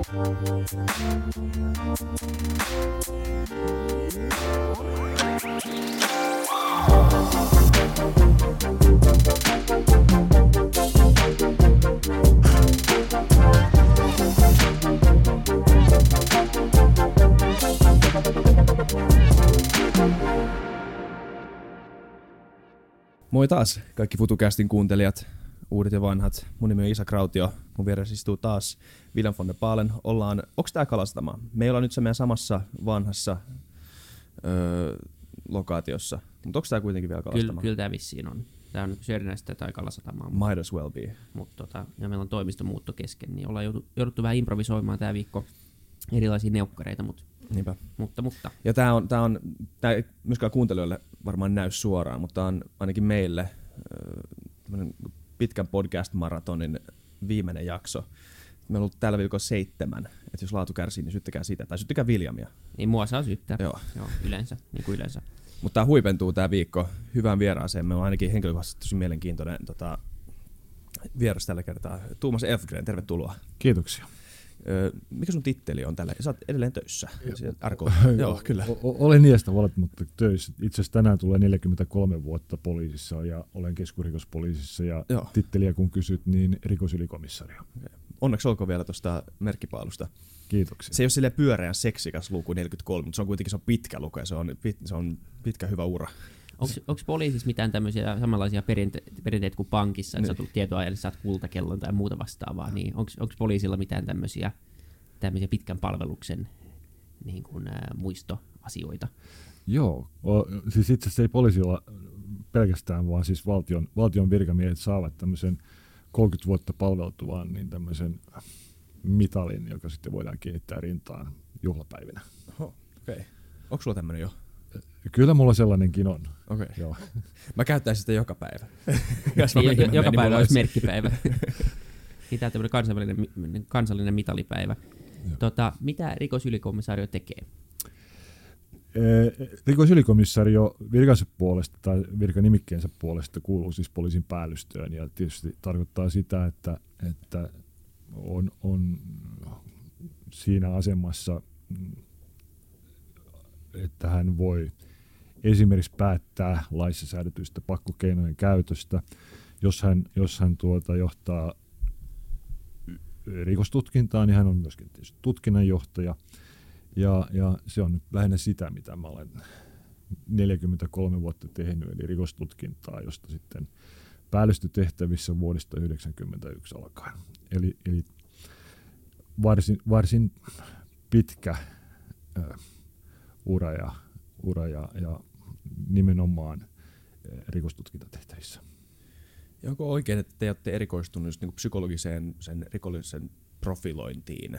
Moi taas kaikki FutuCastin kuuntelijat, uudet ja vanhat. Mun nimi on Isa Krautio. Mun vieressä istuu taas William von der Paalen. Ollaan, onks tää kalastama? Me ei olla nyt se meidän samassa vanhassa öö, lokaatiossa. Mutta onks tää kuitenkin vielä kalastama? Kyllä, kyllä tämä vissiin on. Tämä on Sörnäistä tai Kalasatamaa. Might as well be. Mutta tota, ja meillä on toimistomuutto kesken, niin ollaan joutu, jouduttu vähän improvisoimaan tämä viikko erilaisia neukkareita, mutta, Niinpä. mutta, mutta Ja tää on, tää on tää ei myöskään kuuntelijoille varmaan näy suoraan, mutta tää on ainakin meille tämmönen pitkän podcast-maratonin viimeinen jakso. Meillä on ollut tällä viikolla seitsemän, että jos laatu kärsii, niin syttäkää sitä, tai syttäkää Williamia. niin mua saa syyttää. Joo. Joo yleensä, niin kuin yleensä. Mutta tämä huipentuu tämä viikko hyvään vieraaseen. Me on ainakin henkilökohtaisesti tosi mielenkiintoinen tota, vieras tällä kertaa. Tuomas Elfgren, tervetuloa. Kiitoksia. Öö, mikä sun titteli on tällä? Sä oot edelleen töissä. RK. Joo, kyllä. O- olen niistä valitettavasti töissä. Itse asiassa tänään tulee 43 vuotta poliisissa ja olen keskurikospoliisissa ja Joo. titteliä kun kysyt, niin rikosylikomissaario. Onneksi olkoon vielä tuosta merkkipaalusta. Kiitoksia. Se ei ole silleen pyöreän seksikäs luku 43, mutta se on kuitenkin se on pitkä luku ja se on, pit, se on pitkä hyvä ura. Onko poliisissa mitään tämmöisiä samanlaisia perinte- perinteitä kuin pankissa, että sä Niin. tulet tietoa eli saat kultakellon tai muuta vastaavaa, niin onko poliisilla mitään tämmöisiä, tämmöisiä pitkän palveluksen niin kuin, ää, muistoasioita? Joo, o, siis itse asiassa ei poliisilla pelkästään, vaan siis valtion, valtion virkamiehet saavat tämmöisen 30 vuotta palveltuvan niin tämmöisen mitalin, joka sitten voidaan kiinnittää rintaan juhlapäivinä. Oho, okei. Okay. Onko sulla tämmönen jo? Kyllä mulla sellainenkin on. Okei. Okay. Joo. Mä käyttäisin sitä joka päivä. Jos mä mä joka niin päivä olisi merkkipäivä. niin tämä on tämmöinen kansallinen, kansallinen mitalipäivä. Tota, mitä rikosylikomissaario tekee? Eh, Rikosylikomissaario virkansa puolesta tai virkanimikkeensä puolesta kuuluu siis poliisin päällystöön ja tietysti tarkoittaa sitä, että, että on, on siinä asemassa, että hän voi esimerkiksi päättää laissa säädetyistä pakkokeinojen käytöstä, jos hän, jos hän tuota johtaa rikostutkintaa, niin hän on myöskin tutkinnanjohtaja. Ja, ja se on nyt lähinnä sitä, mitä mä olen 43 vuotta tehnyt, eli rikostutkintaa, josta sitten päällystötehtävissä vuodesta 1991 alkaen. Eli, eli varsin, varsin pitkä ö, ura, ja, ura ja, ja nimenomaan ö, rikostutkintatehtävissä. Ja onko oikein, että te olette erikoistunut just niin psykologiseen sen rikollisen profilointiin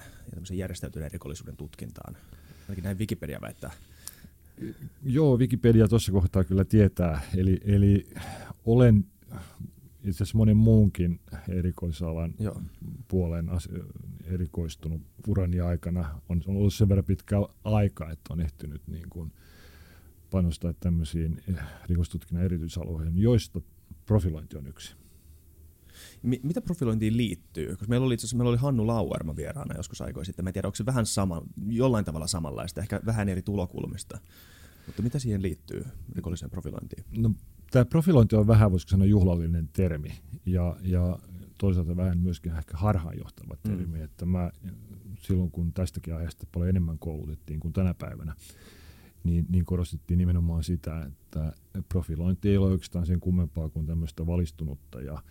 ja järjestäytyneen rikollisuuden tutkintaan? Ainakin näin Wikipedia väittää. Joo, Wikipedia tuossa kohtaa kyllä tietää. Eli, eli olen itse asiassa monen muunkin erikoisalan Joo. puoleen as- erikoistunut urani aikana. On, on ollut sen verran pitkä aika, että on ehtinyt niin kuin panostaa tämmöisiin eh, rikostutkinnan erityisalueihin, joista profilointi on yksi. Mi- mitä profilointiin liittyy? Koska meillä oli itse asiassa meillä oli Hannu Lauerma vieraana joskus aikoja sitten. Mä en tiedä, onko se vähän sama, jollain tavalla samanlaista, ehkä vähän eri tulokulmista. Mutta mitä siihen liittyy rikolliseen profilointiin? No, tämä profilointi on vähän, voisiko sanoa, juhlallinen termi ja, ja toisaalta vähän myöskin ehkä harhaanjohtava termi, mm. että mä silloin kun tästäkin aiheesta paljon enemmän koulutettiin kuin tänä päivänä, niin, niin korostettiin nimenomaan sitä, että profilointi ei ole oikeastaan sen kummempaa kuin tämmöistä valistunutta ja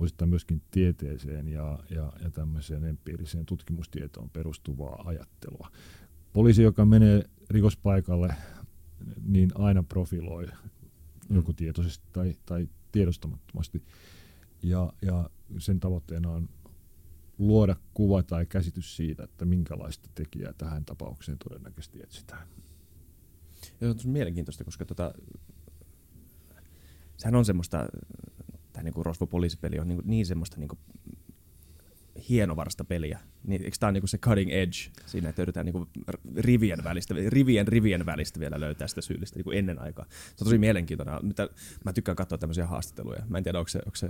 osittain myöskin tieteeseen ja, ja, ja tämmöiseen empiiriseen tutkimustietoon perustuvaa ajattelua. Poliisi, joka menee rikospaikalle, niin aina profiloi joko tietoisesti tai, tai tiedostamattomasti. Ja, ja sen tavoitteena on luoda kuva tai käsitys siitä, että minkälaista tekijää tähän tapaukseen todennäköisesti etsitään. Ja se on mielenkiintoista, koska tota, sehän on semmoista, tämä niinku Rosvo-poliisipeli on niin, niin semmoista niinku hienovarasta peliä. Niin, eikö tämä on niinku se cutting edge siinä, että yritetään niinku rivien, välistä, rivien rivien välistä vielä löytää sitä syyllistä niinku ennen aikaa. Se on tosi mielenkiintoinen. Mitä, mä tykkään katsoa tämmöisiä haastatteluja. Mä en tiedä, onko se, onko se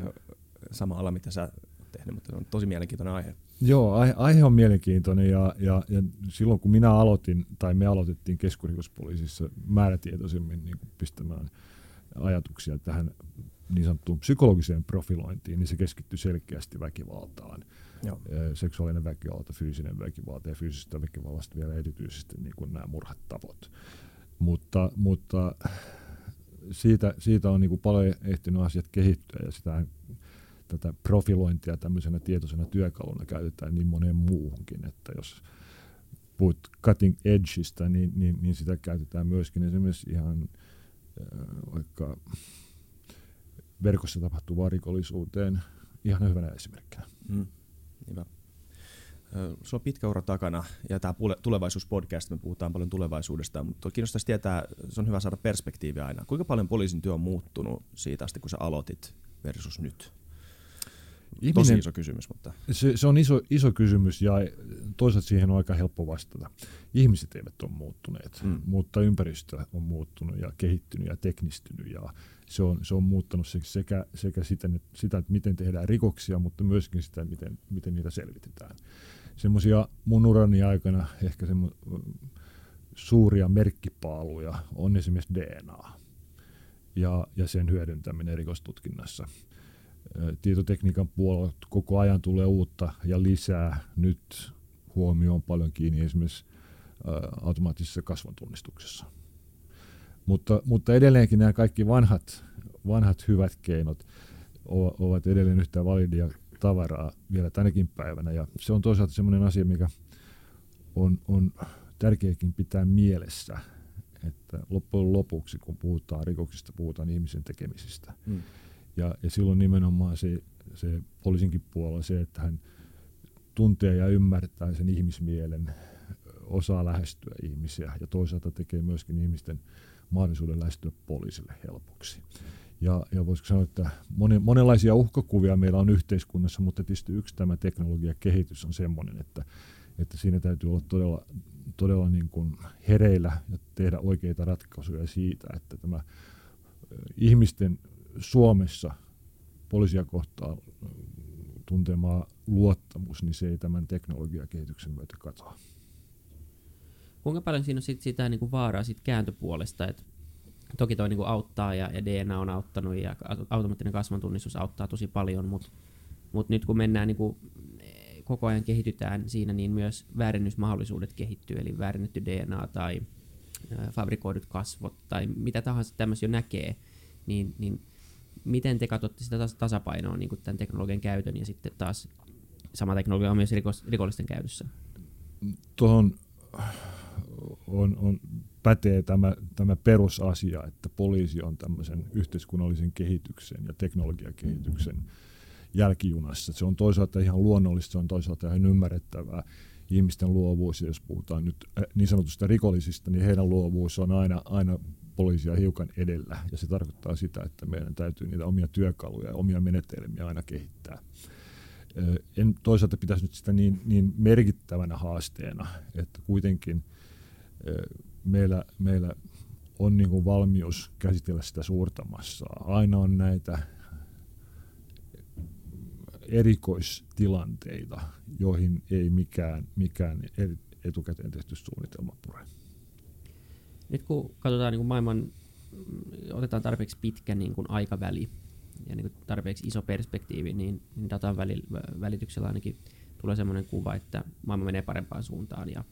sama ala, mitä sä tehnyt, mutta se on tosi mielenkiintoinen aihe. Joo, aihe, on mielenkiintoinen ja, ja, ja silloin kun minä aloitin, tai me aloitettiin keskusrikospoliisissa määrätietoisemmin niin pistämään ajatuksia tähän niin sanottuun psykologiseen profilointiin, niin se keskittyi selkeästi väkivaltaan. Joo. Seksuaalinen väkivalta, fyysinen väkivalta ja fyysisestä väkivallasta vielä erityisesti niin kuin nämä murhatavot. Mutta, mutta siitä, siitä on niin kuin paljon ehtinyt asiat kehittyä ja sitä tätä profilointia tämmöisenä tietoisena työkaluna käytetään niin moneen muuhunkin, että jos puhut cutting edgeistä, niin, niin, niin sitä käytetään myöskin esimerkiksi ihan äh, vaikka verkossa tapahtuvaan rikollisuuteen ihan hyvänä esimerkkinä. Mm, hyvä. Sulla on pitkä ura takana ja tämä tulevaisuuspodcast, me puhutaan paljon tulevaisuudesta, mutta kiinnostaisi tietää, se on hyvä saada perspektiiviä aina. Kuinka paljon poliisin työ on muuttunut siitä asti, kun sä aloitit versus nyt? Ihminen, Tosi iso kysymys. Mutta. Se, se on iso, iso kysymys ja toisaalta siihen on aika helppo vastata. Ihmiset eivät ole muuttuneet, mm. mutta ympäristö on muuttunut ja kehittynyt ja teknistynyt ja se on, se on muuttanut sekä, sekä sitä, sitä, että miten tehdään rikoksia, mutta myöskin sitä, miten, miten niitä selvitetään. Semmoisia mun urani aikana ehkä semmo, suuria merkkipaaluja on esimerkiksi DNA ja, ja sen hyödyntäminen rikostutkinnassa tietotekniikan puolella koko ajan tulee uutta ja lisää. Nyt huomio on paljon kiinni esimerkiksi automaattisessa kasvontunnistuksessa. Mutta, mutta edelleenkin nämä kaikki vanhat, vanhat hyvät keinot ovat edelleen yhtä validia tavaraa vielä tänäkin päivänä. Ja se on toisaalta sellainen asia, mikä on, on tärkeäkin pitää mielessä, että loppujen lopuksi, kun puhutaan rikoksista, puhutaan ihmisen tekemisistä. Mm. Ja, ja silloin nimenomaan se, se poliisinkin puolella se, että hän tuntee ja ymmärtää sen ihmismielen, osaa lähestyä ihmisiä ja toisaalta tekee myöskin ihmisten mahdollisuuden lähestyä poliisille helpoksi. Ja, ja voisiko sanoa, että moni, monenlaisia uhkakuvia meillä on yhteiskunnassa, mutta tietysti yksi tämä teknologiakehitys on sellainen, että, että siinä täytyy olla todella, todella niin kuin hereillä ja tehdä oikeita ratkaisuja siitä, että tämä ihmisten Suomessa poliisia kohtaan tuntemaa luottamus, niin se ei tämän teknologiakehityksen myötä katoa. Kuinka paljon siinä on sit sitä niin vaaraa sit kääntöpuolesta, että toki toi niin kuin auttaa ja, ja DNA on auttanut ja automaattinen kasvantunnistus auttaa tosi paljon, mutta mut nyt kun mennään niin koko ajan kehitytään siinä, niin myös väärennysmahdollisuudet kehittyy, eli väärennetty DNA tai fabrikoidut kasvot tai mitä tahansa tämmöisiä näkee, niin, niin miten te katsotte sitä tasapainoa niin kuin tämän teknologian käytön ja sitten taas sama teknologia on myös rikos, rikollisten käytössä? Tuohon on, on, pätee tämä, tämä perusasia, että poliisi on tämmöisen yhteiskunnallisen kehityksen ja teknologiakehityksen jälkijunassa. Se on toisaalta ihan luonnollista, se on toisaalta ihan ymmärrettävää. Ihmisten luovuus, jos puhutaan nyt äh, niin sanotusta rikollisista, niin heidän luovuus on aina, aina poliisia hiukan edellä, ja se tarkoittaa sitä, että meidän täytyy niitä omia työkaluja ja omia menetelmiä aina kehittää. En toisaalta pitäisi nyt sitä niin, niin merkittävänä haasteena, että kuitenkin meillä, meillä on niin kuin valmius käsitellä sitä suurta massaa. Aina on näitä erikoistilanteita, joihin ei mikään, mikään etukäteen tehty suunnitelma pure. Nyt kun katsotaan niin kuin maailman, mm, otetaan tarpeeksi pitkä niin kuin aikaväli ja niin kuin tarpeeksi iso perspektiivi, niin, niin datan välityksellä ainakin tulee sellainen kuva, että maailma menee parempaan suuntaan ja,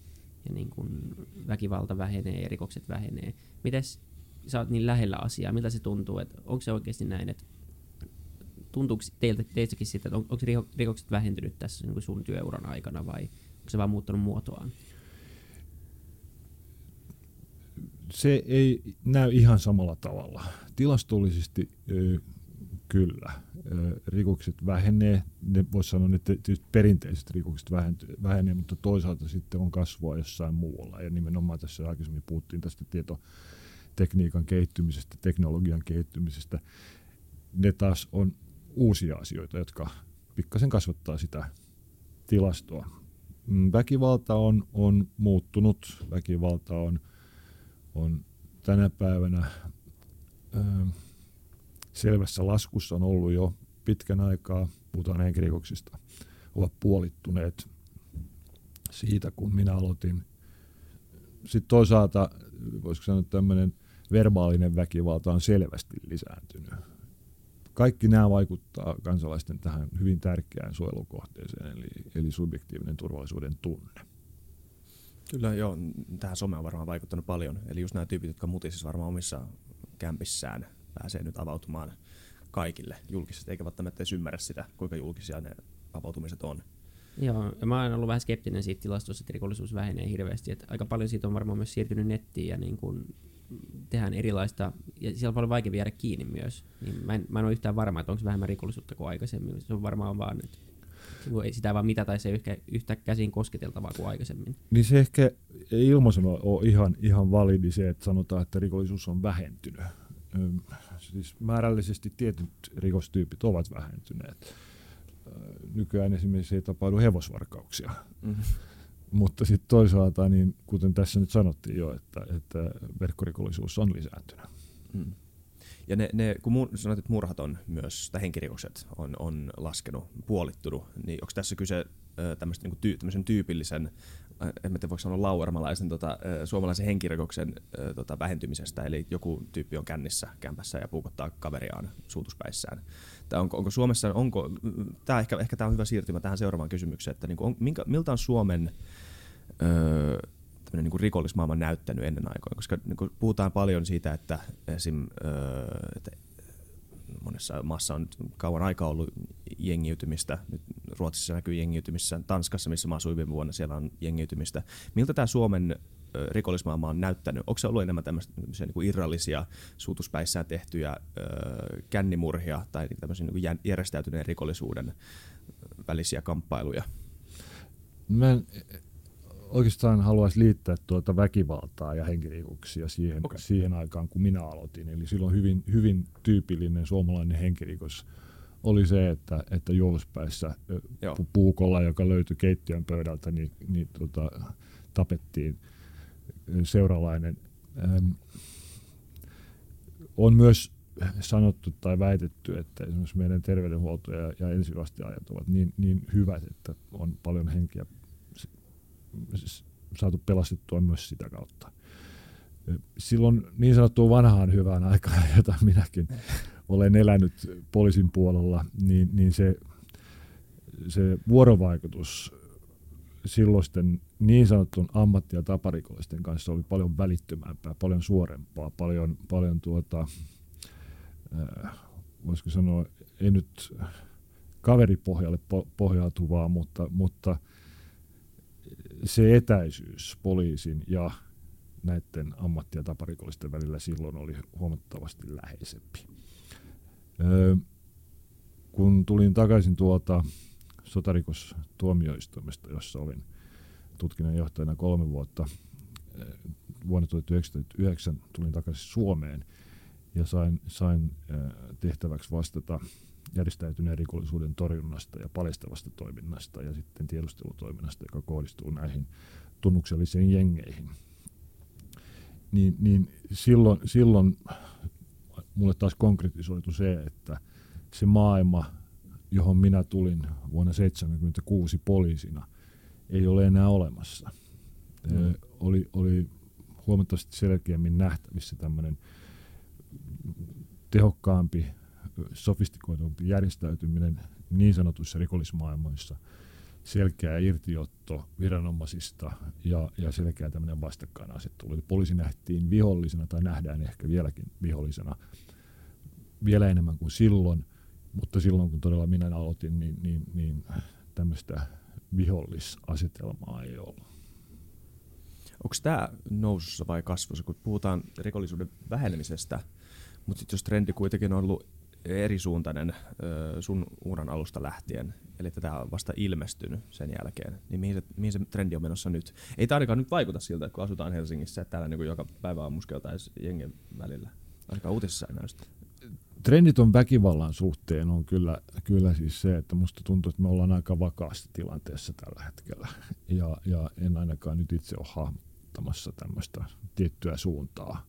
ja niin kuin väkivalta vähenee ja rikokset vähenee. Mites sä oot niin lähellä asiaa, miltä se tuntuu, että onko se oikeasti näin, että tuntuuko teiltä, teistäkin sitä, että on, onko rikokset vähentynyt tässä niin sun työuran aikana vai onko se vaan muuttanut muotoaan? se ei näy ihan samalla tavalla. Tilastollisesti kyllä. Rikokset vähenee, ne voisi sanoa, että perinteiset rikokset vähenee, mutta toisaalta sitten on kasvua jossain muualla. Ja nimenomaan tässä aikaisemmin puhuttiin tästä tietotekniikan kehittymisestä, teknologian kehittymisestä. Ne taas on uusia asioita, jotka pikkasen kasvattaa sitä tilastoa. Mm, väkivalta on, on muuttunut, väkivalta on on tänä päivänä ö, selvässä laskussa on ollut jo pitkän aikaa, puhutaan henkirikoksista, ovat puolittuneet siitä, kun minä aloitin. Sitten toisaalta, voisiko sanoa, tämmöinen verbaalinen väkivalta on selvästi lisääntynyt. Kaikki nämä vaikuttaa kansalaisten tähän hyvin tärkeään suojelukohteeseen, eli, eli subjektiivinen turvallisuuden tunne. Kyllä joo, tähän some on varmaan vaikuttanut paljon. Eli just nämä tyypit, jotka mutisis varmaan omissa kämpissään, pääsee nyt avautumaan kaikille julkisesti, eikä välttämättä edes ymmärrä sitä, kuinka julkisia ne avautumiset on. Joo, ja mä oon ollut vähän skeptinen siitä tilastossa, että rikollisuus vähenee hirveästi. Että aika paljon siitä on varmaan myös siirtynyt nettiin ja niin kun tehdään erilaista, ja siellä on paljon vaikeampi jäädä kiinni myös. Niin mä, en, mä en ole yhtään varma, että onko vähemmän rikollisuutta kuin aikaisemmin. Se on varmaan vaan, että ei sitä vaan mitä tai se yhtä, yhtä käsin kosketeltavaa kuin aikaisemmin. Niin se ehkä ei ilmaisuna ole ihan, ihan validi se, että sanotaan, että rikollisuus on vähentynyt. Öm, siis määrällisesti tietyt rikostyypit ovat vähentyneet. Nykyään esimerkiksi ei tapahdu hevosvarkauksia. Mm-hmm. Mutta sitten toisaalta, niin kuten tässä nyt sanottiin jo, että, että verkkorikollisuus on lisääntynyt. Mm. Ja ne, ne kun mu- sanoit, että murhat on myös, tai henkirikokset on, on laskenut, puolittunut, niin onko tässä kyse tämmöistä niin tyy, tyypillisen, en tiedä voiko sanoa lauermalaisen tota, suomalaisen henkirikoksen tota, vähentymisestä, eli joku tyyppi on kännissä kämpässä ja puukottaa kaveriaan suutuspäissään. Tai onko, onko Suomessa, onko, tämä ehkä, ehkä tämä on hyvä siirtymä tähän seuraavaan kysymykseen, että niin kuin, on, minkä, miltä on Suomen öö, niin kuin rikollismaailma näyttänyt ennen aikoina, koska niin kuin puhutaan paljon siitä, että esim. Öö, että monessa maassa on kauan aikaa ollut jengiytymistä. Nyt Ruotsissa näkyy jengiytymistä, Tanskassa, missä mä asuin viime vuonna, siellä on jengiytymistä. Miltä tämä Suomen rikollismaailma on näyttänyt? Onko se ollut enemmän tämmöisiä niin irrallisia suutuspäissään tehtyjä kännimurhia tai tämmöisiä niin järjestäytyneen rikollisuuden välisiä kamppailuja? Mä en oikeastaan haluaisi liittää tuota väkivaltaa ja henkirikoksia siihen, okay. siihen aikaan, kun minä aloitin. Eli silloin hyvin, hyvin tyypillinen suomalainen henkirikos oli se, että, että juoluspäissä Joo. puukolla, joka löytyi keittiön pöydältä, niin, niin tota, tapettiin seuralainen. Ähm, on myös sanottu tai väitetty, että esimerkiksi meidän terveydenhuolto ja, ja ensivasteajat ovat niin, niin hyvät, että on paljon henkiä saatu pelastettua myös sitä kautta. Silloin niin sanottuun vanhaan hyvään aikaan, jota minäkin olen elänyt poliisin puolella, niin, niin se, se vuorovaikutus silloisten niin sanotun ammatti- ja taparikollisten kanssa oli paljon välittömämpää, paljon suorempaa, paljon, paljon tuota, äh, voisiko sanoa, ei nyt kaveripohjalle po- pohjautuvaa, mutta, mutta se etäisyys poliisin ja näiden ammatti- ja taparikollisten välillä silloin oli huomattavasti läheisempi. Öö, kun tulin takaisin tuolta sotarikostuomioistuimesta, jossa olin tutkinnanjohtajana kolme vuotta, vuonna 1999 tulin takaisin Suomeen ja sain, sain tehtäväksi vastata järjestäytyneen rikollisuuden torjunnasta ja paljastavasta toiminnasta ja sitten tiedustelutoiminnasta, joka kohdistuu näihin tunnuksellisiin jengeihin. Niin, niin silloin, silloin mulle taas konkretisoitu se, että se maailma, johon minä tulin vuonna 1976 poliisina, ei ole enää olemassa. Mm. oli, oli huomattavasti selkeämmin nähtävissä tämmöinen tehokkaampi sofistikoitumpi järjestäytyminen niin sanotuissa rikollismaailmoissa, selkeä irtiotto viranomaisista ja, ja selkeä tämmöinen vastakkainasettelu. Eli poliisi nähtiin vihollisena tai nähdään ehkä vieläkin vihollisena vielä enemmän kuin silloin, mutta silloin kun todella minä aloitin, niin, niin, niin tämmöistä vihollisasetelmaa ei ollut. Onko tämä nousussa vai kasvussa, kun puhutaan rikollisuuden vähenemisestä, mutta jos trendi kuitenkin on ollut erisuuntainen sun uran alusta lähtien, eli tätä on vasta ilmestynyt sen jälkeen, niin mihin se, mihin se trendi on menossa nyt? Ei tämä ainakaan nyt vaikuta siltä, kun asutaan Helsingissä, että täällä niin joka päivä on muskeltaisi jengen välillä. Ainakaan uutisissa ei näystä. Trendit on väkivallan suhteen on kyllä, kyllä siis se, että musta tuntuu, että me ollaan aika vakaassa tilanteessa tällä hetkellä. Ja, ja en ainakaan nyt itse ole hahmottamassa tämmöistä tiettyä suuntaa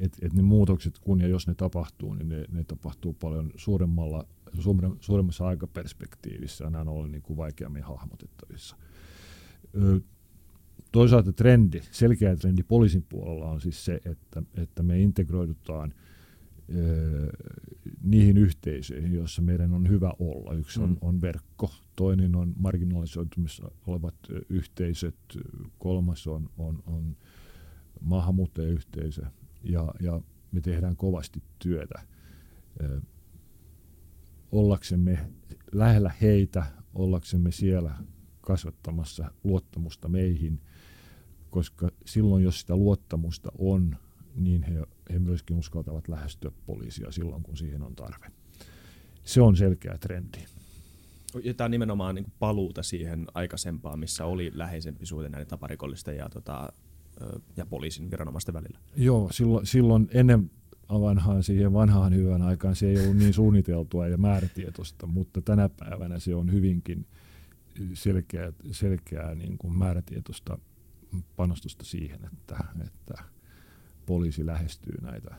et, et ne muutokset, kun ja jos ne tapahtuu, niin ne, ne tapahtuu paljon suuremmalla suuremmassa aikaperspektiivissä nämä on ollut niin kuin vaikeammin hahmotettavissa. Ö, toisaalta trendi, selkeä trendi poliisin puolella on siis se, että, että me integroidutaan ö, niihin yhteisöihin, joissa meidän on hyvä olla. Yksi on, mm. on verkko, toinen on marginalisoitumissa olevat yhteisöt, kolmas on, on, on maahanmuuttajayhteisö ja, ja me tehdään kovasti työtä ö, ollaksemme lähellä heitä, ollaksemme siellä kasvattamassa luottamusta meihin, koska silloin jos sitä luottamusta on, niin he, he myöskin uskaltavat lähestyä poliisia silloin, kun siihen on tarve. Se on selkeä trendi. Ja tämä on nimenomaan niin paluuta siihen aikaisempaan, missä oli läheisempi suhde näiden taparikollisten ja, tota, ja poliisin viranomaisten välillä. Joo, silloin, silloin ennen vanhaan siihen vanhaan hyvän aikaan se ei ollut niin suunniteltua ja määrätietoista, mutta tänä päivänä se on hyvinkin selkeää, selkeää niin kuin määrätietoista panostusta siihen, että, että poliisi lähestyy näitä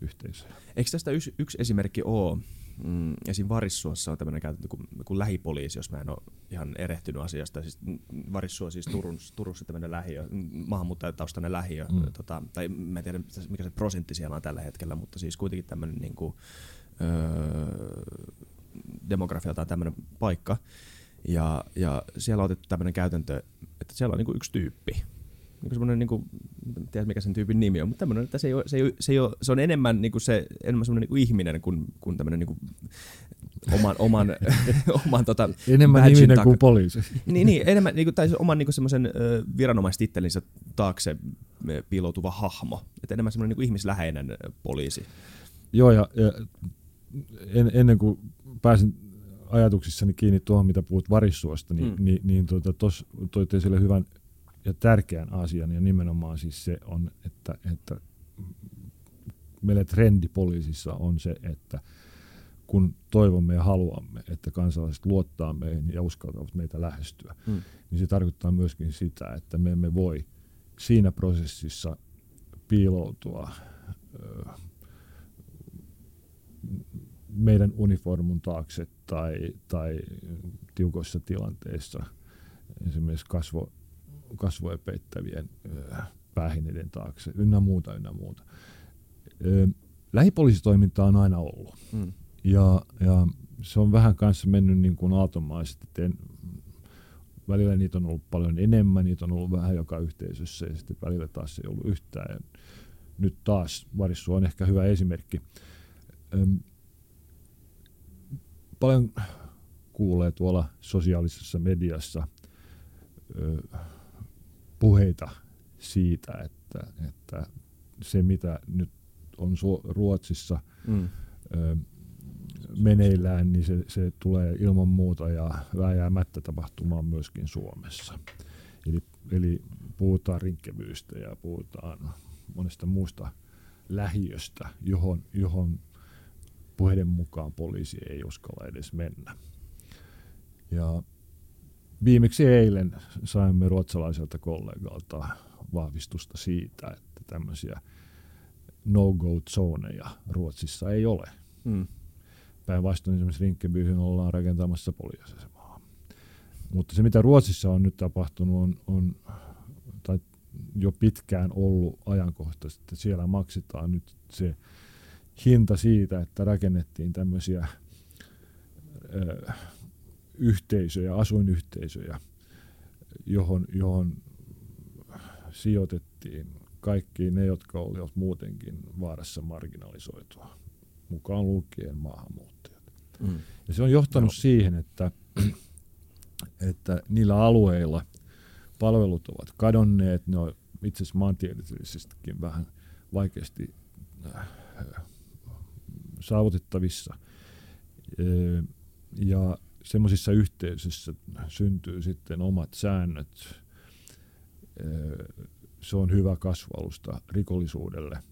yhteisöjä. Eikö tästä yksi, yksi esimerkki ole? Mm, esim. Varissuossa on tämmöinen käytäntö kuin, kuin lähipoliisi, jos mä en ole ihan erehtynyt asiasta. Siis Varissua siis Turun, Turussa tämmöinen lähiö, maahanmuuttajataustainen lähiö. Mm. Tota, tai mä en tiedä, mikä se prosentti siellä on tällä hetkellä, mutta siis kuitenkin tämmöinen niin kuin, öö, demografialtaan tämmöinen paikka. Ja, ja siellä on otettu tämmöinen käytäntö, että siellä on niin kuin yksi tyyppi, niin semmoinen, niin kuin, en tiedä mikä sen tyypin nimi on, mutta tämmöinen, että se, ei ole, se, ei ole, se, ei ole, se on enemmän, niin kuin se, enemmän semmoinen niin kuin ihminen kuin, kuin tämmöinen niin kuin oman, oman, oman tota, Enemmän ihminen kuin poliisi. niin, niin, enemmän, niin kuin, tai oman niin kuin semmoisen viranomaistittelinsä taakse piiloutuva hahmo. Että enemmän semmoinen niin kuin ihmisläheinen poliisi. Joo, ja, ja en, ennen kuin pääsin ajatuksissani kiinni tuohon, mitä puhut varissuosta, niin, mm. niin, niin tuota, tuossa toitte esille hyvän ja tärkeän asian, ja nimenomaan siis se on, että, että meille trendi poliisissa on se, että kun toivomme ja haluamme, että kansalaiset luottaa meihin ja uskaltavat meitä lähestyä, mm. niin se tarkoittaa myöskin sitä, että me emme voi siinä prosessissa piiloutua ö, meidän uniformun taakse tai, tai tiukoissa tilanteissa esimerkiksi kasvo, kasvoja peittävien päähineiden taakse, ynnä muuta, ynnä muuta. Lähipoliisitoiminta on aina ollut. Mm. Ja, ja se on vähän kanssa mennyt niin kuin automaisesti. En, välillä niitä on ollut paljon enemmän, niitä on ollut vähän joka yhteisössä ja sitten välillä taas ei ollut yhtään. Ja nyt taas Varissu on ehkä hyvä esimerkki. Öm, paljon kuulee tuolla sosiaalisessa mediassa ö, puheita siitä, että, että se mitä nyt on Ruotsissa mm. ö, meneillään, niin se, se tulee ilman muuta ja vääjäämättä tapahtumaan myöskin Suomessa. Eli, eli puhutaan rinkkevyystä ja puhutaan monesta muusta lähiöstä, johon, johon puheiden mukaan poliisi ei uskalla edes mennä. Ja viimeksi eilen saimme ruotsalaiselta kollegalta vahvistusta siitä, että tämmöisiä no-go-zoneja Ruotsissa ei ole. Mm. Päinvastoin esimerkiksi Rinkkebyhyn ollaan rakentamassa poliisiasemaa. Mutta se, mitä Ruotsissa on nyt tapahtunut, on, on tai jo pitkään ollut ajankohtaisesti, että siellä maksetaan nyt se hinta siitä, että rakennettiin tämmöisiä ö, yhteisöjä, asuinyhteisöjä, johon, johon sijoitettiin kaikki ne, jotka olivat muutenkin vaarassa marginalisoitua, mukaan lukien maahanmuuttajat. Mm. Ja se on johtanut no. siihen, että, että niillä alueilla palvelut ovat kadonneet, ne on itse asiassa maantieteellisestikin vähän vaikeasti äh, saavutettavissa. Ja semmoisissa yhteisöissä syntyy sitten omat säännöt. Se on hyvä kasvalusta rikollisuudelle.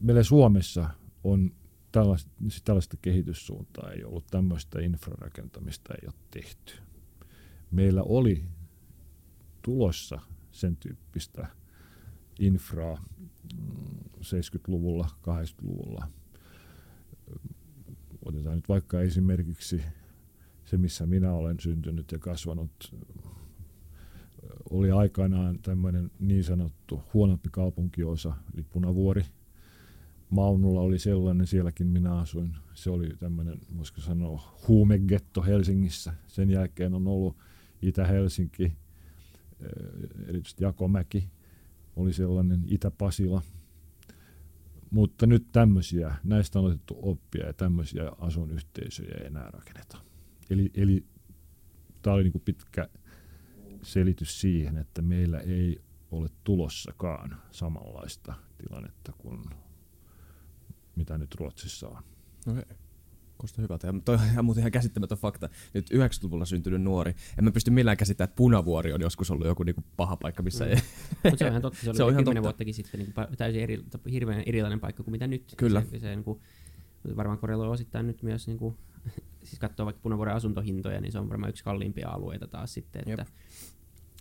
Meillä Suomessa on tällaista, tällaista kehityssuuntaa ei ollut, tämmöistä infrarakentamista ei ole tehty. Meillä oli tulossa sen tyyppistä infraa 70-luvulla, 80-luvulla otetaan nyt vaikka esimerkiksi se, missä minä olen syntynyt ja kasvanut, oli aikanaan tämmöinen niin sanottu huonompi kaupunkiosa, eli Punavuori. Maunulla oli sellainen, sielläkin minä asuin. Se oli tämmöinen, voisiko sanoa, huumegetto Helsingissä. Sen jälkeen on ollut Itä-Helsinki, eh, erityisesti Jakomäki oli sellainen, Itä-Pasila. Mutta nyt tämmöisiä, näistä on otettu oppia ja tämmöisiä asuinyhteisöjä ei enää rakenneta. Eli, eli tämä oli niin kuin pitkä selitys siihen, että meillä ei ole tulossakaan samanlaista tilannetta kuin mitä nyt Ruotsissa on. Okay. Kuulostaa hyvältä. Ja toi on ihan, muuten ihan käsittämätön fakta. Nyt 90-luvulla syntynyt nuori. En mä pysty millään käsittämään, että Punavuori on joskus ollut joku niinku paha paikka, missä mm. ei... Mutta se on ihan totta. Se oli se on ihan totta. vuottakin sitten niinku täysin eri, hirveän erilainen paikka kuin mitä nyt. Kyllä. Se, se niinku, varmaan korreloi osittain nyt myös niinku, siis katsoo vaikka Punavuoren asuntohintoja, niin se on varmaan yksi kalliimpia alueita taas sitten. Että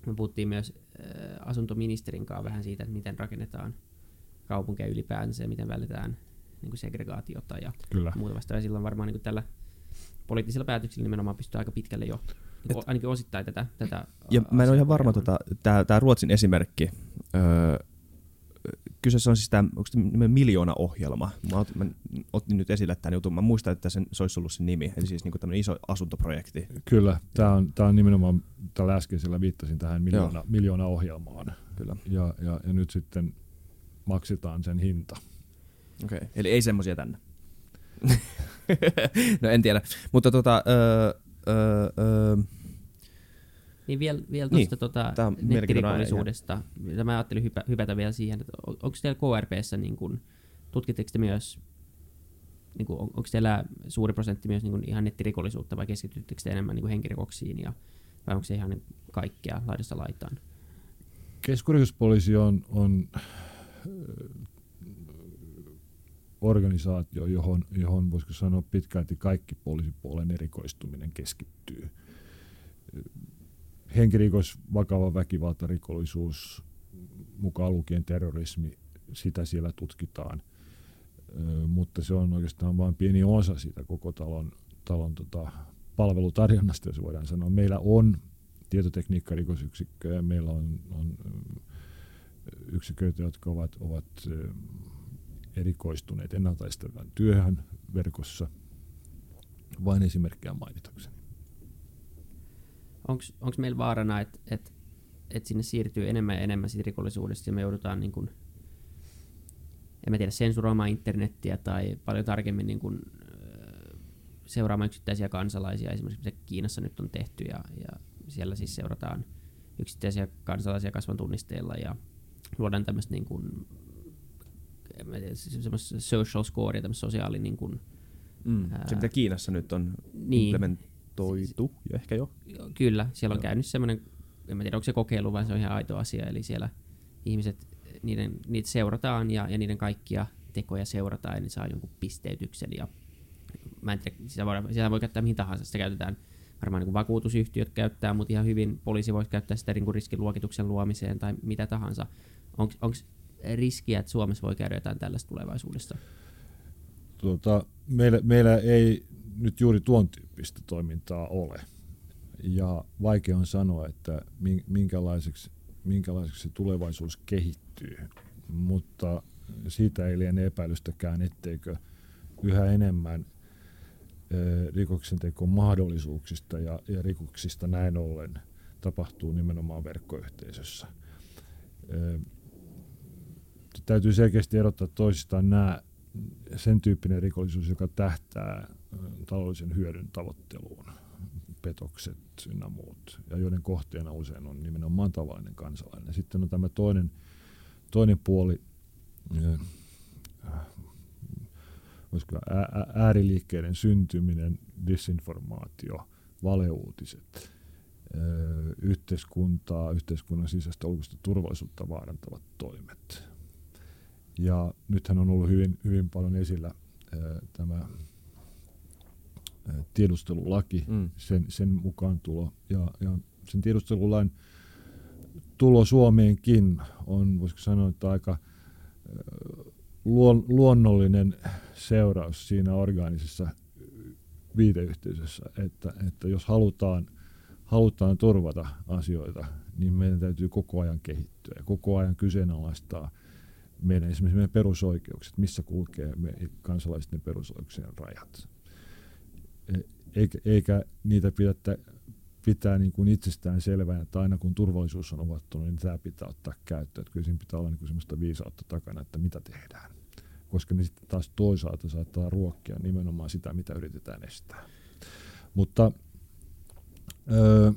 me puhuttiin myös äh, asuntoministerin kanssa vähän siitä, että miten rakennetaan kaupunkeja ylipäänsä ja miten vältetään niin kuin segregaatiota ja Kyllä. muuta vastaavaa. Silloin varmaan niin kuin tällä poliittisilla päätöksillä nimenomaan pystyy aika pitkälle jo niin kuin, ainakin osittain tätä, tätä Ja mä en ole ihan varma, tota, tämä Ruotsin esimerkki, öö, kyseessä on siis tämä, onko tämä miljoona-ohjelma? Mä, ot, mä otin nyt esille tämän jutun. Mä muistan, että sen, se olisi ollut se nimi. Eli siis niinku tämmöinen iso asuntoprojekti. Kyllä. Tämä on, tämä on nimenomaan, tällä äskeisellä viittasin tähän miljoona, miljoona-ohjelmaan. Kyllä. Ja, ja, ja nyt sitten maksetaan sen hinta. Okei, okay. eli ei semmoisia tänne. no en tiedä. Mutta tota, öö, öö, öö, niin vielä, vielä tuosta niin, tota, nettirikollisuudesta. Mä ajattelin hypä, hypätä vielä siihen, että on, onko teillä KRPssä, niin kun, tutkitteko te myös, niin kun, on, onko teillä suuri prosentti myös niin kun, ihan nettirikollisuutta vai keskityttekö te enemmän niin kun, henkirikoksiin ja, vai onko se ihan niin kaikkea laidasta laitaan? Keskusrikospoliisi on, on organisaatio, johon, johon voisiko sanoa pitkälti kaikki poliisipuolen erikoistuminen keskittyy henkirikos, vakava väkivaltarikollisuus, mukaan lukien terrorismi, sitä siellä tutkitaan. Mutta se on oikeastaan vain pieni osa siitä koko talon, talon tota, palvelutarjonnasta, jos voidaan sanoa. Meillä on tietotekniikkarikosyksikköjä, meillä on, on yksiköitä, jotka ovat, ovat erikoistuneet ennaltaistavaan työhön verkossa, vain esimerkkejä mainitakseni. Onko meillä vaarana, että et, et sinne siirtyy enemmän ja enemmän siitä rikollisuudesta ja me joudutaan niin kun, en mä tiedä, sensuroimaan internettiä tai paljon tarkemmin niin kun, seuraamaan yksittäisiä kansalaisia, esimerkiksi mitä Kiinassa nyt on tehty ja, ja siellä siis seurataan yksittäisiä kansalaisia kasvan tunnisteilla ja luodaan tämmöistä niin kuin, social score, tämmöistä sosiaali niin kuin, mm, se mitä Kiinassa nyt on niin, implement, implementoitu ja ehkä jo. Kyllä, siellä on Joo. käynyt semmoinen, en tiedä onko se kokeilu vai se on ihan aito asia, eli siellä ihmiset, niiden, niitä seurataan ja, ja niiden kaikkia tekoja seurataan ja ne saa jonkun pisteytyksen ja mä en tiedä, sitä voi, sitä voi käyttää mihin tahansa, sitä käytetään varmaan niin vakuutusyhtiöt käyttää, mutta ihan hyvin poliisi voisi käyttää sitä niin riskiluokituksen luomiseen tai mitä tahansa. Onko riskiä, että Suomessa voi käydä jotain tällaista tulevaisuudessa? Tuota, meillä, meillä ei nyt juuri tuon tyyppistä toimintaa ole. Ja vaikea on sanoa, että minkälaiseksi, minkälaiseksi se tulevaisuus kehittyy, mutta siitä ei liene epäilystäkään, etteikö yhä enemmän rikoksenteko mahdollisuuksista ja, ja rikoksista näin ollen tapahtuu nimenomaan verkkoyhteisössä. Täytyy selkeästi erottaa toisistaan nämä sen tyyppinen rikollisuus, joka tähtää taloudellisen hyödyn tavoitteluun, petokset ynnä muut, ja joiden kohteena usein on nimenomaan tavallinen kansalainen. Sitten on tämä toinen, toinen puoli, voisiko ääriliikkeiden syntyminen, disinformaatio, valeuutiset, yhteiskuntaa, yhteiskunnan sisäistä ulkoista turvallisuutta vaarantavat toimet. Ja nythän on ollut hyvin, hyvin paljon esillä tämä tiedustelulaki, mm. sen, sen mukaan tulo. Ja, ja sen tiedustelulain tulo Suomeenkin on, voisiko sanoa, että aika luonnollinen seuraus siinä orgaanisessa viiteyhteisössä, että, että jos halutaan, halutaan turvata asioita, niin meidän täytyy koko ajan kehittyä ja koko ajan kyseenalaistaa meidän esimerkiksi meidän perusoikeukset, missä kulkee me kansalaisten perusoikeuksien rajat. E, eikä, eikä niitä pidä pitää niin kuin itsestään selvää, että aina kun turvallisuus on uhattu, niin tämä pitää ottaa käyttöön. Että kyllä siinä pitää olla niin kuin sellaista viisautta takana, että mitä tehdään. Koska ne sitten taas toisaalta saattaa ruokkia nimenomaan sitä, mitä yritetään estää. Mutta öö,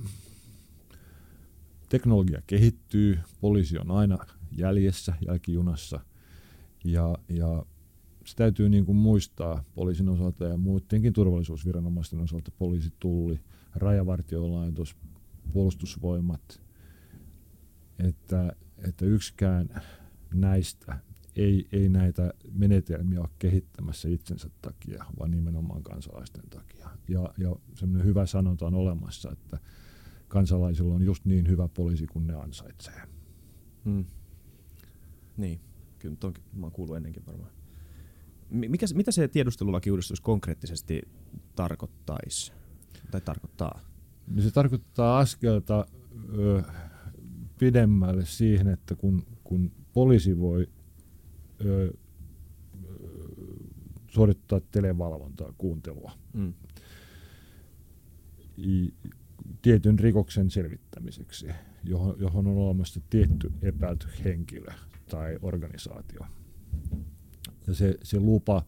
teknologia kehittyy, poliisi on aina jäljessä, jälkijunassa, ja, ja se täytyy niin kuin muistaa poliisin osalta ja muidenkin turvallisuusviranomaisten osalta, poliisi, tulli, rajavartiolaitos, puolustusvoimat, että, että yksikään näistä ei, ei näitä menetelmiä ole kehittämässä itsensä takia, vaan nimenomaan kansalaisten takia. Ja, ja semmoinen hyvä sanonta on olemassa, että kansalaisilla on just niin hyvä poliisi kuin ne ansaitsee. Hmm. Niin, kyllä ton, mä oon kuullut ennenkin varmaan. Mikä, mitä se tiedustelulakiuudistus konkreettisesti tarkoittaisi? Tai tarkoittaa? Niin se tarkoittaa askelta ö, pidemmälle siihen, että kun, kun poliisi voi ö, suorittaa televalvontaa, kuuntelua, mm. I, tietyn rikoksen selvittämiseksi, johon, johon on olemassa tietty epäilty henkilö tai organisaatio. Ja se, se lupa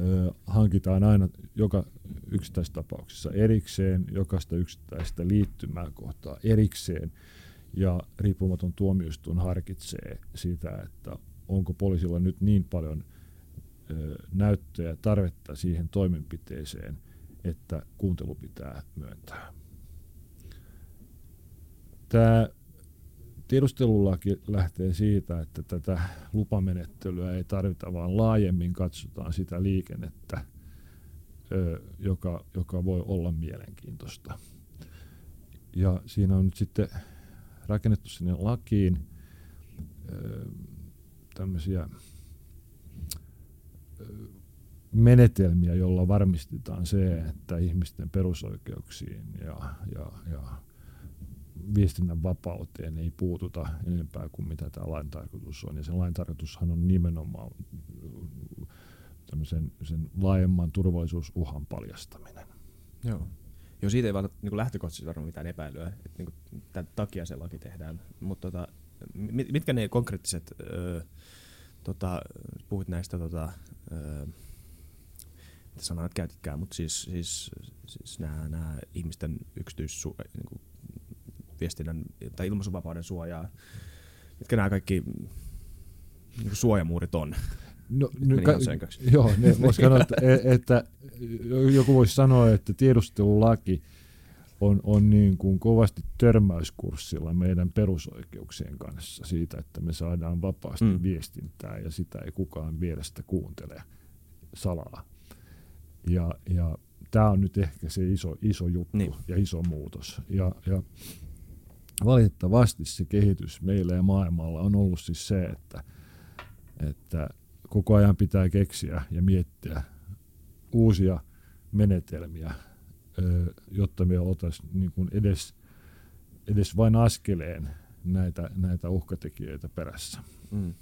ö, hankitaan aina joka yksittäistapauksessa erikseen, jokaista yksittäistä liittymää kohtaa erikseen, ja riippumaton tuomioistuin harkitsee sitä, että onko poliisilla nyt niin paljon ö, näyttöä ja tarvetta siihen toimenpiteeseen, että kuuntelu pitää myöntää. Tämä tiedustelulaki lähtee siitä, että tätä lupamenettelyä ei tarvita, vaan laajemmin katsotaan sitä liikennettä, joka, joka voi olla mielenkiintoista. Ja siinä on nyt sitten rakennettu sinne lakiin tämmöisiä menetelmiä, joilla varmistetaan se, että ihmisten perusoikeuksiin ja, ja, ja viestinnän vapauteen ei puututa enempää kuin mitä tämä lain tarkoitus on. Ja sen lain tarkoitushan on nimenomaan tämmöisen sen laajemman turvallisuusuhan paljastaminen. Joo. Joo, siitä ei vaan niin lähtökohtaisesti varmaan mitään epäilyä, että niin tämän takia se laki tehdään. Mutta tota, mitkä ne konkreettiset, öö, tota, puhuit näistä, tota, öö, mitä sanat käytitkään, mutta siis, siis, siis nämä, nämä ihmisten yksityissu, niin kuin viestinnän tai ilmaisuvapauden suojaa, mitkä nämä kaikki niin suojamuurit on. No, no, ka- joo, ne voisi sanoa, että, e- että joku voisi sanoa, että tiedustelulaki on, on niin kuin kovasti törmäyskurssilla meidän perusoikeuksien kanssa siitä, että me saadaan vapaasti mm. viestintää ja sitä ei kukaan vierestä kuuntele salaa. Ja, ja tämä on nyt ehkä se iso, iso juttu niin. ja iso muutos. Ja, ja valitettavasti se kehitys meillä ja maailmalla on ollut siis se, että, että koko ajan pitää keksiä ja miettiä uusia menetelmiä, jotta me oltaisiin niin kuin edes, edes vain askeleen näitä, näitä uhkatekijöitä perässä. Mm.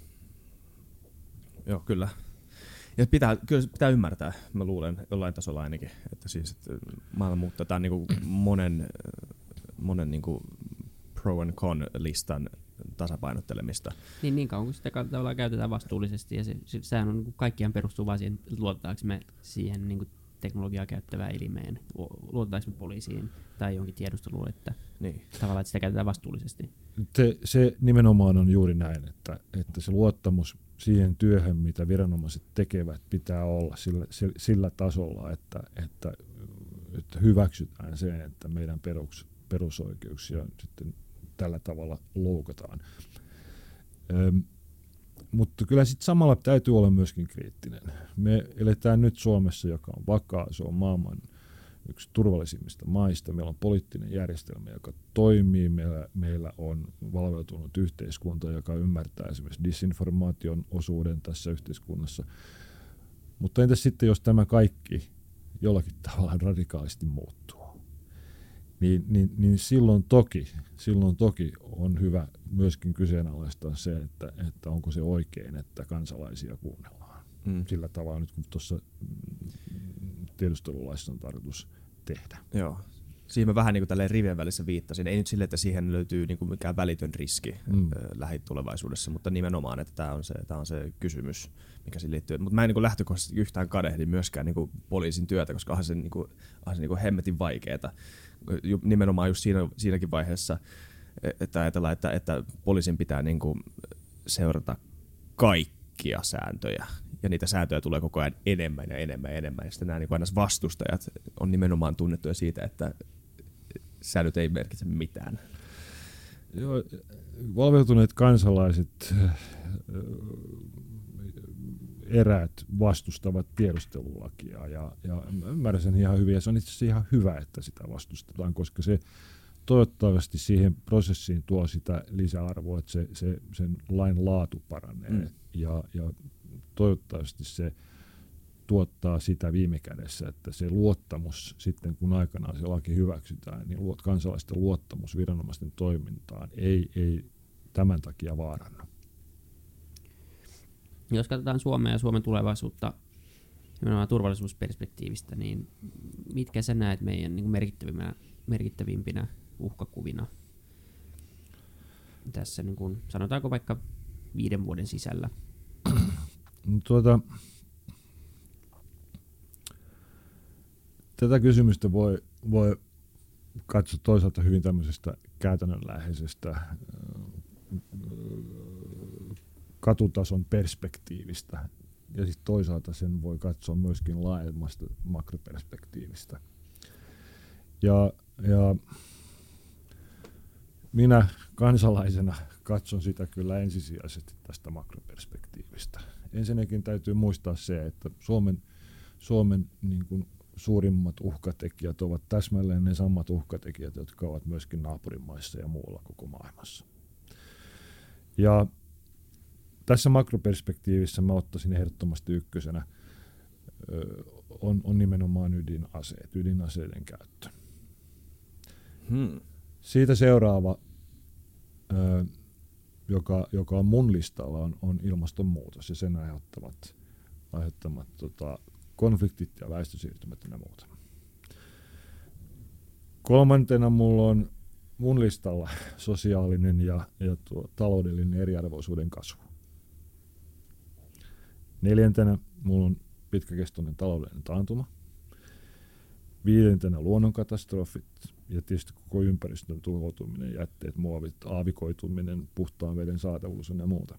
Joo, kyllä. Ja pitää, kyllä pitää ymmärtää, mä luulen jollain tasolla ainakin, että siis että maailma muuttaa tämän niin monen, monen niin kuin pro and con listan tasapainottelemista. Niin, niin kauan kun sitä tavallaan käytetään vastuullisesti, ja se, se, sehän on niin kaikkiaan perustuu vaan siihen, luotetaanko me siihen niin kuin teknologiaa käyttävään elimeen, luotetaanko me poliisiin tai jonkin tiedusteluun, että niin. tavallaan että sitä käytetään vastuullisesti. Se, se nimenomaan on juuri näin, että, että se luottamus siihen työhön, mitä viranomaiset tekevät, pitää olla sillä, sillä tasolla, että, että, että hyväksytään se, että meidän perus, perusoikeuksia sitten tällä tavalla loukataan. Öm, mutta kyllä sitten samalla täytyy olla myöskin kriittinen. Me eletään nyt Suomessa, joka on vakaa, se on maailman yksi turvallisimmista maista. Meillä on poliittinen järjestelmä, joka toimii. Meillä, meillä on valveutunut yhteiskunta, joka ymmärtää esimerkiksi disinformaation osuuden tässä yhteiskunnassa. Mutta entäs sitten, jos tämä kaikki jollakin tavalla radikaalisti muuttuu. Niin, niin, niin silloin, toki, silloin toki on hyvä myöskin kyseenalaistaa se, että, että onko se oikein, että kansalaisia kuunnellaan. Mm. Sillä tavalla nyt kun tuossa tiedustelulaissa on tarkoitus tehdä. Joo, siihen mä vähän niin kuin rivien välissä viittasin. Ei nyt sille, että siihen löytyy niin kuin mikään välitön riski mm. lähitulevaisuudessa, mutta nimenomaan, että tämä on se, tämä on se kysymys, mikä siihen liittyy. Mutta mä en niin kuin lähtökohtaisesti yhtään kadehdi myöskään niin kuin poliisin työtä, koska onhan se, niin kuin, onhan se niin kuin hemmetin vaikeaa. Nimenomaan just siinä, siinäkin vaiheessa, e, että ajatellaan, että, että poliisin pitää niin kuin seurata kaikkia sääntöjä ja niitä sääntöjä tulee koko ajan enemmän ja enemmän ja enemmän. Ja sitten nämä niin aina vastustajat on nimenomaan tunnettuja siitä, että säännöt ei merkitse mitään. Joo, valveutuneet kansalaiset eräät vastustavat tiedustelulakia ja, ja ymmärrän sen ihan hyvin ja se on itse asiassa ihan hyvä, että sitä vastustetaan, koska se toivottavasti siihen prosessiin tuo sitä lisäarvoa, että se, se, sen lain laatu paranee mm. ja, ja toivottavasti se tuottaa sitä viime kädessä, että se luottamus sitten kun aikanaan se laki hyväksytään, niin kansalaisten luottamus viranomaisten toimintaan ei, ei tämän takia vaarannu. Jos katsotaan Suomea ja Suomen tulevaisuutta nimenomaan turvallisuusperspektiivistä, niin mitkä sä näet meidän niin merkittävimpinä, merkittävimpinä uhkakuvina tässä, niin kuin, sanotaanko vaikka viiden vuoden sisällä? Tuota, tätä kysymystä voi, voi katsoa toisaalta hyvin tämmöisestä käytännönläheisestä katutason perspektiivistä. Ja sitten toisaalta sen voi katsoa myöskin laajemmasta makroperspektiivistä. Ja, ja minä kansalaisena katson sitä kyllä ensisijaisesti tästä makroperspektiivistä. Ensinnäkin täytyy muistaa se, että Suomen, Suomen niin kuin suurimmat uhkatekijät ovat täsmälleen ne samat uhkatekijät, jotka ovat myöskin naapurimaissa ja muualla koko maailmassa. Ja tässä makroperspektiivissä mä ottaisin ehdottomasti ykkösenä on, on nimenomaan ydinaseet, ydinaseiden käyttö. Hmm. Siitä seuraava, ö, joka, joka on mun listalla, on, on ilmastonmuutos ja sen aiheuttamat, aiheuttamat tota, konfliktit ja väestösiirtymät ja muuta. Kolmantena mulla on mun listalla sosiaalinen ja, ja tuo, taloudellinen eriarvoisuuden kasvu. Neljäntenä mulla on pitkäkestoinen taloudellinen taantuma. Viidentenä luonnonkatastrofit ja tietysti koko ympäristön tuhoutuminen, jätteet, muovit, aavikoituminen, puhtaan veden saatavuus ja muuta.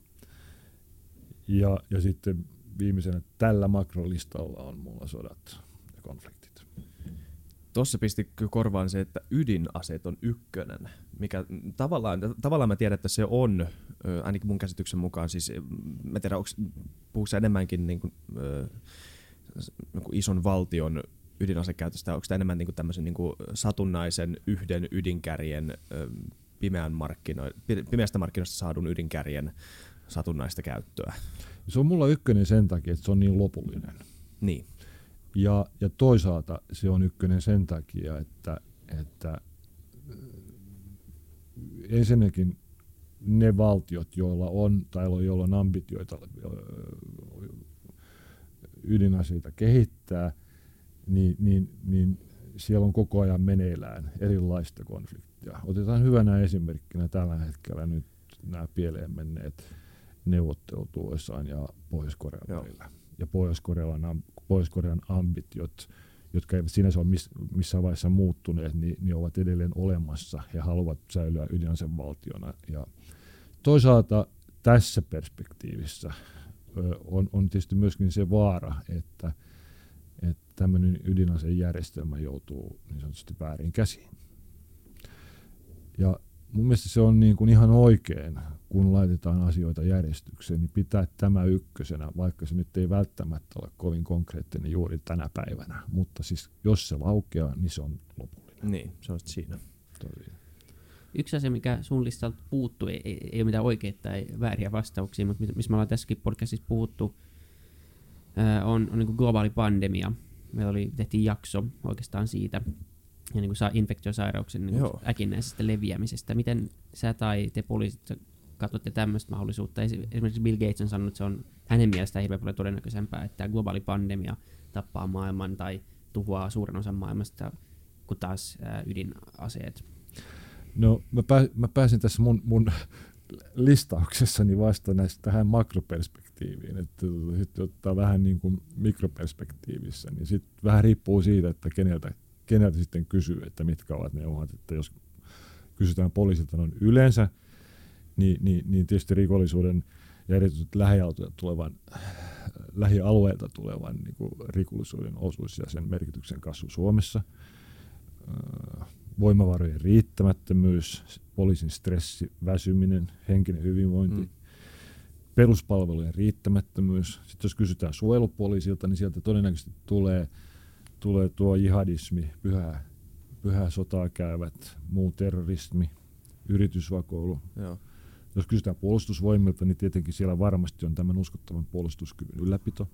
Ja, ja sitten viimeisenä tällä makrolistalla on mulla sodat ja konfliktit. Tuossa pisti korvaan se, että ydinaseet on ykkönen, mikä tavallaan, tavallaan mä tiedän, että se on, ainakin mun käsityksen mukaan, siis mä tiedän, onko enemmänkin niin kuin, niin kuin ison valtion ydinasekäytöstä, onko tämä enemmän niin kuin tämmöisen niin kuin satunnaisen yhden ydinkärjen pimeän markkino, pimeästä markkinoista saadun ydinkärjen satunnaista käyttöä? Se on mulla ykkönen sen takia, että se on niin lopullinen. Niin. Ja, ja toisaalta se on ykkönen sen takia, että, että ensinnäkin ne valtiot, joilla on tai joilla on ambitioita ydinaseita kehittää, niin, niin, niin siellä on koko ajan meneillään erilaista konfliktia. Otetaan hyvänä esimerkkinä tällä hetkellä nyt nämä pieleen menneet neuvottelut USA ja Pohjois-Korean välillä. Ja Pohjois-Korean, Pohjois-Korean ambitiot, jotka eivät sinänsä ole miss, missään vaiheessa muuttuneet, niin, niin ovat edelleen olemassa. He haluavat säilyä ydinasevaltiona. Ja toisaalta tässä perspektiivissä on, on tietysti myöskin se vaara, että, että tämmöinen ydinasejärjestelmä joutuu niin sanotusti väärin käsiin. Ja mun mielestä se on niin kuin ihan oikein, kun laitetaan asioita järjestykseen, niin pitää tämä ykkösenä, vaikka se nyt ei välttämättä ole kovin konkreettinen juuri tänä päivänä. Mutta siis jos se laukeaa, niin se on lopullinen. Niin, se on siinä. Toi. Yksi asia, mikä sun listalta puuttuu, ei, ei, ei ole mitään oikeita tai vääriä vastauksia, mutta missä me ollaan tässäkin podcastissa puhuttu, on, on niin globaali pandemia. meillä oli, tehtiin jakso oikeastaan siitä, ja niin kuin saa infektiosairauksen niin Joo. äkinnäisestä leviämisestä. Miten sä tai te poliisit katsotte tämmöistä mahdollisuutta? Esi- Esimerkiksi Bill Gates on sanonut, että se on hänen mielestään hirveän paljon todennäköisempää, että tämä globaali pandemia tappaa maailman tai tuhoaa suuren osan maailmasta, kun taas ydinaseet. No mä, pää, mä pääsin tässä mun, mun listauksessani vasta näistä tähän makroperspektiiviin, että sitten ottaa vähän niin kuin mikroperspektiivissä, niin sitten vähän riippuu siitä, että keneltä, keneltä sitten kysyy, että mitkä ovat ne uhat, että jos kysytään poliisilta noin yleensä, niin, niin, niin tietysti rikollisuuden ja erityisesti tulevan, lähialueelta tulevan niin kuin rikollisuuden osuus ja sen merkityksen kasvu Suomessa, Öö, voimavarojen riittämättömyys, poliisin stressi, väsyminen, henkinen hyvinvointi, mm. peruspalvelujen riittämättömyys. Sitten jos kysytään suojelupoliisilta, niin sieltä todennäköisesti tulee, tulee tuo jihadismi, pyhä, pyhää sotaa käyvät, muu terrorismi, yritysvakoilu. Joo. Jos kysytään puolustusvoimilta, niin tietenkin siellä varmasti on tämän uskottavan puolustuskyvyn ylläpito.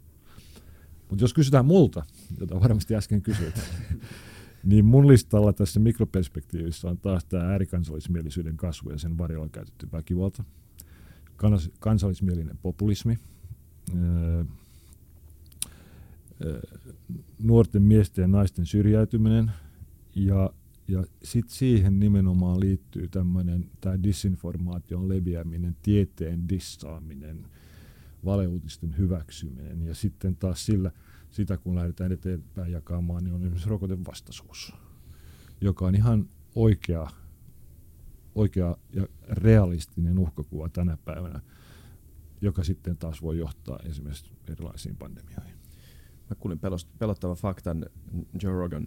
Mutta jos kysytään multa, jota varmasti äsken kysyit, niin mun listalla tässä mikroperspektiivissä on taas tämä äärikansallismielisyyden kasvu ja sen varjolla käytetty väkivalta, kans- kansallismielinen populismi, öö, nuorten miesten ja naisten syrjäytyminen ja, ja sitten siihen nimenomaan liittyy tämmöinen tämä disinformaation leviäminen, tieteen dissaaminen, valeuutisten hyväksyminen ja sitten taas sillä sitä kun lähdetään eteenpäin jakamaan, niin on esimerkiksi rokotevastaisuus, joka on ihan oikea, oikea ja realistinen uhkakuva tänä päivänä, joka sitten taas voi johtaa esimerkiksi erilaisiin pandemioihin. Mä kuulin pelottavan faktan Joe Rogan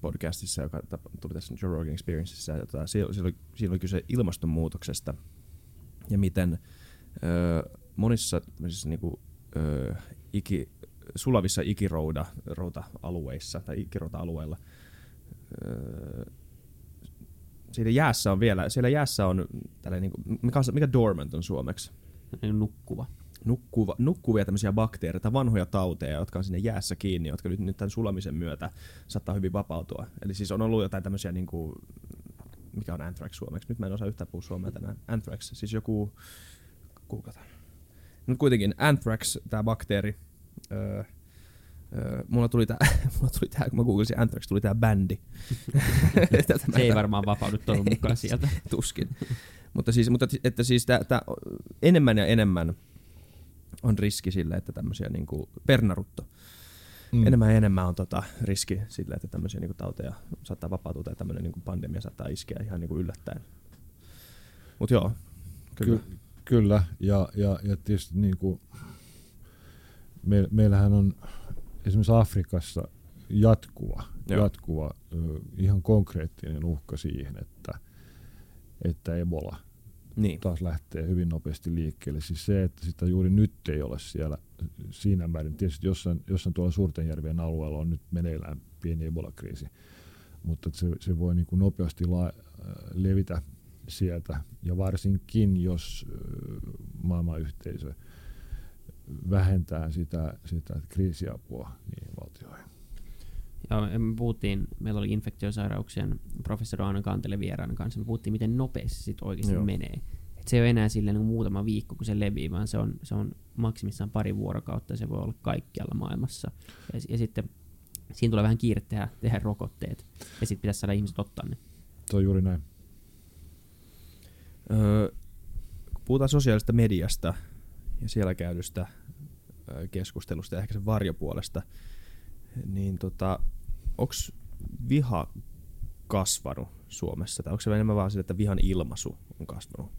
podcastissa, joka tuli tässä Joe Rogan Experienceissa. Tota, siellä, siellä, oli, siinä oli kyse ilmastonmuutoksesta ja miten ö, monissa niinku, ö, iki, sulavissa ikirouda routa-alueissa tai ikirouta-alueilla ö, siitä jäässä on vielä, siellä jäässä on tällainen, niinku, mikä, on se- mikä dormant on suomeksi? Niin nukkuva. Nukkuva, nukkuvia tämmöisiä bakteereita, vanhoja tauteja, jotka on sinne jäässä kiinni, jotka nyt, nyt tämän sulamisen myötä saattaa hyvin vapautua. Eli siis on ollut jotain tämmöisiä, niin kuin, mikä on anthrax suomeksi? Nyt mä en osaa yhtään puhua suomea tänään. Anthrax, siis joku, googlataan. Nyt kuitenkin anthrax, tämä bakteeri, öö, öö, mulla tuli tää, mulla tuli tää, kun mä googlasin anthrax, tuli tää bändi. Se ei varmaan vapaudu toivon mukaan sieltä. tuskin. mutta siis, mutta että siis tää, tää, enemmän ja enemmän on riski sille, että tämmöisiä niinku pernarutto. Mm. Enemmän ja enemmän on tota riski sille, että tämmöisiä niinku tauteja saattaa vapautua tai tämmöinen niinku pandemia saattaa iskeä ihan niinku yllättäen. Mut joo, kyllä. Ky- kyllä, ja, ja, ja tietysti niin kuin, me, meillähän on esimerkiksi Afrikassa jatkuva, Joo. jatkuva ihan konkreettinen uhka siihen, että, että Ebola Niin. taas lähtee hyvin nopeasti liikkeelle. Siis se, että sitä juuri nyt ei ole siellä siinä määrin. Tietysti jossain, jossain tuolla Suurtenjärven alueella on nyt meneillään pieni Ebola-kriisi, mutta se, se voi niin kuin nopeasti la, äh, levitä sieltä. Ja varsinkin, jos äh, maailmanyhteisö vähentää sitä, sitä kriisiapua niihin valtioihin. Ja me puhuttiin, meillä oli infektiosairauksien professori Aino Kantele vieraana kanssa, me puhuttiin, miten nopeasti se sit oikeasti Joo. menee. Et se ei ole enää silleen niin muutama viikko, kun se levii, vaan se on, se on maksimissaan pari vuorokautta ja se voi olla kaikkialla maailmassa. Ja, ja sitten siinä tulee vähän kiire tehdä, tehdä rokotteet ja sitten pitäisi saada ihmiset ottaa ne. Se on juuri näin. Öö, kun puhutaan sosiaalisesta mediasta ja siellä käydystä keskustelusta ja ehkä sen varjopuolesta, niin tota, onko viha kasvanut Suomessa? Tai onko se enemmän vaan sitä, että vihan ilmaisu on kasvanut?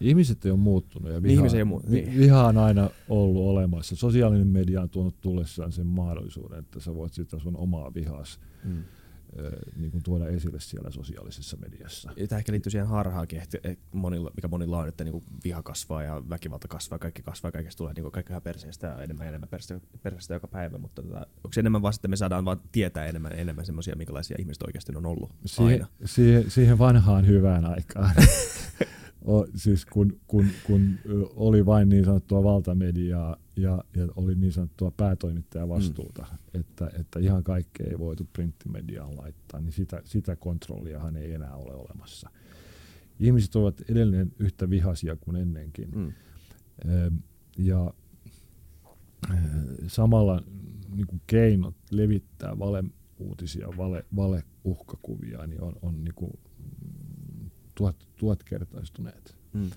Ihmiset ei ole muuttunut ja viha, ei ole mu- vi- niin. viha on aina ollut olemassa. Sosiaalinen media on tuonut tullessaan sen mahdollisuuden, että sä voit sitä sun omaa vihaas Mm. Niin kuin tuoda esille siellä sosiaalisessa mediassa. Tämä ehkä liittyy siihen harhaankin, että että monilla, mikä monilla on, että niinku viha kasvaa ja väkivalta kasvaa, kaikki kasvaa, kaikesta tulee niinku kaikki ihan perseestä ja enemmän ja enemmän perseestä, joka päivä, mutta tota, onko se enemmän vaan, että me saadaan vaan tietää enemmän ja enemmän semmoisia, minkälaisia ihmiset oikeasti on ollut Siihen, aina. siihen, siihen vanhaan hyvään aikaan. siis kun, kun, kun oli vain niin sanottua valtamediaa ja, ja oli niin sanottua päätoimittajavastuuta, mm. että, että ihan kaikkea ei voitu printtimediaan laittaa, niin sitä, sitä kontrolliahan ei enää ole olemassa. Ihmiset ovat edelleen yhtä vihaisia kuin ennenkin. Mm. Ja samalla niin kuin keinot levittää valeuutisia, vale, valeuhkakuvia, niin on, on niin kuin tuhat, tuhatkertaistuneet. Mm.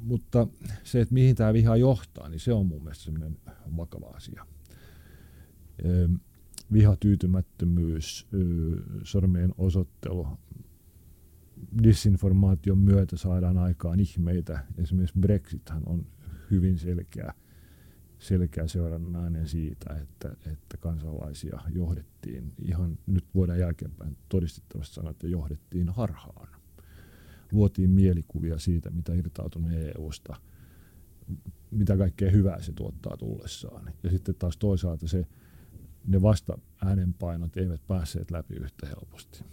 Mutta se, että mihin tämä viha johtaa, niin se on mun mielestä semmoinen vakava asia. Vihatyytymättömyys, sormien osoittelu, disinformaation myötä saadaan aikaan ihmeitä. Esimerkiksi Brexithän on hyvin selkeä, selkeä seurannainen siitä, että, että kansalaisia johdettiin ihan, nyt vuoden jälkeenpäin todistettavasti sanoa, että johdettiin harhaan. Luotiin mielikuvia siitä, mitä irtautunut EUsta, mitä kaikkea hyvää se tuottaa tullessaan. Ja sitten taas toisaalta se, ne vasta äänenpainot eivät päässeet läpi yhtä helposti.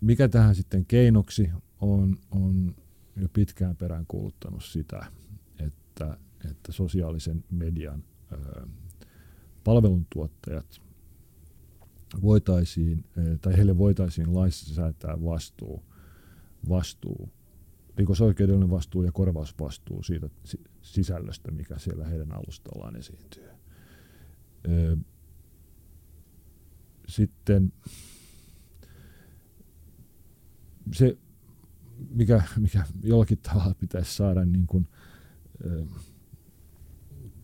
Mikä tähän sitten keinoksi on, on jo pitkään perään kuuluttanut sitä, että, että sosiaalisen median palveluntuottajat voitaisiin, tai heille voitaisiin laissa säätää vastuu, vastuu, rikosoikeudellinen vastuu ja korvausvastuu siitä sisällöstä, mikä siellä heidän alustallaan esiintyy. Sitten se, mikä, mikä jollakin tavalla pitäisi saada niin kuin,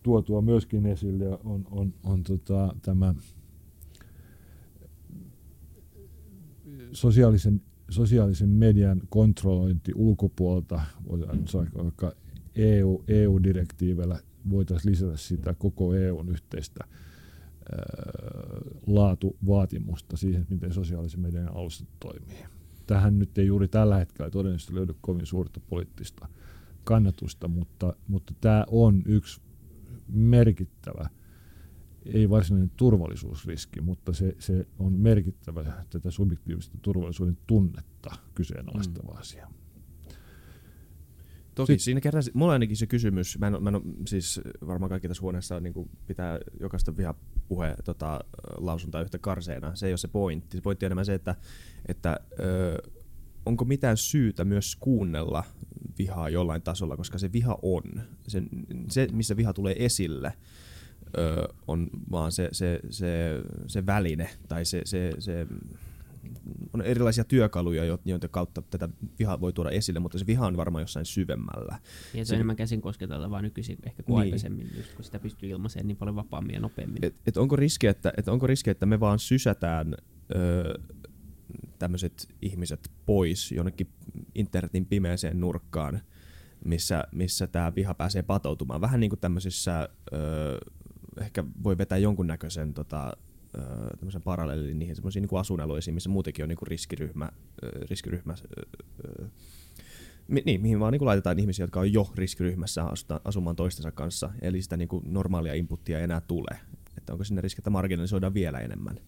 tuotua myöskin esille, on, on, on tota, tämä sosiaalisen, sosiaalisen median kontrollointi ulkopuolelta, vaikka EU, EU-direktiivellä voitaisiin lisätä sitä koko EUn yhteistä laatuvaatimusta siihen, miten sosiaalisen median alustat toimii. Tähän nyt ei juuri tällä hetkellä todennäköisesti löydy kovin suurta poliittista kannatusta, mutta, mutta tämä on yksi merkittävä, ei varsinainen turvallisuusriski, mutta se, se on merkittävä tätä subjektiivista turvallisuuden tunnetta kyseenalaistava mm. asia. Toki Sitten, siinä kerran, mulla ainakin se kysymys, mä en, mä en, siis varmaan kaikki tässä huoneessa niin pitää jokaista vihapuhe tota, lausuntaa yhtä karseena. Se ei ole se pointti. Se pointti on enemmän se, että, että ö, onko mitään syytä myös kuunnella vihaa jollain tasolla, koska se viha on. Se, se missä viha tulee esille, ö, on vaan se, se, se, se väline tai se, se, se on erilaisia työkaluja, joiden kautta tätä vihaa voi tuoda esille, mutta se viha on varmaan jossain syvemmällä. Ja se on enemmän käsin kosketeltavaa nykyisin ehkä kuin niin. aikaisemmin, just kun sitä pystyy ilmaiseen niin paljon vapaammin ja nopeammin. Et, et onko, riski, että, et onko riski, että me vaan sysätään tämmöiset ihmiset pois jonnekin internetin pimeäseen nurkkaan, missä, missä tämä viha pääsee patoutumaan. Vähän niin kuin tämmöisissä, ö, ehkä voi vetää jonkunnäköisen tota, tämmöisen parallelin niihin semmoisiin niin asuinalueisiin, missä muutenkin on niin kuin riskiryhmä, riskiryhmä mi, niin, mihin vaan niin kuin laitetaan ihmisiä, jotka on jo riskiryhmässä asumaan toistensa kanssa, eli sitä niin kuin normaalia inputtia ei enää tule. Että onko sinne riski, että marginalisoidaan vielä enemmän?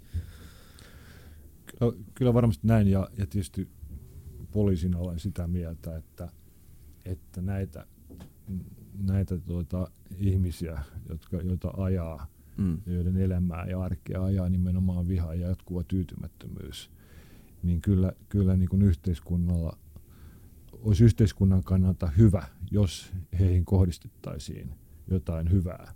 Kyllä, kyllä varmasti näin, ja, ja tietysti poliisina olen sitä mieltä, että, että näitä, näitä tuota, ihmisiä, jotka, joita ajaa mm. joiden elämää ja arkea ajaa nimenomaan viha ja jatkuva tyytymättömyys, niin kyllä, kyllä niin kuin yhteiskunnalla olisi yhteiskunnan kannalta hyvä, jos heihin kohdistettaisiin jotain hyvää.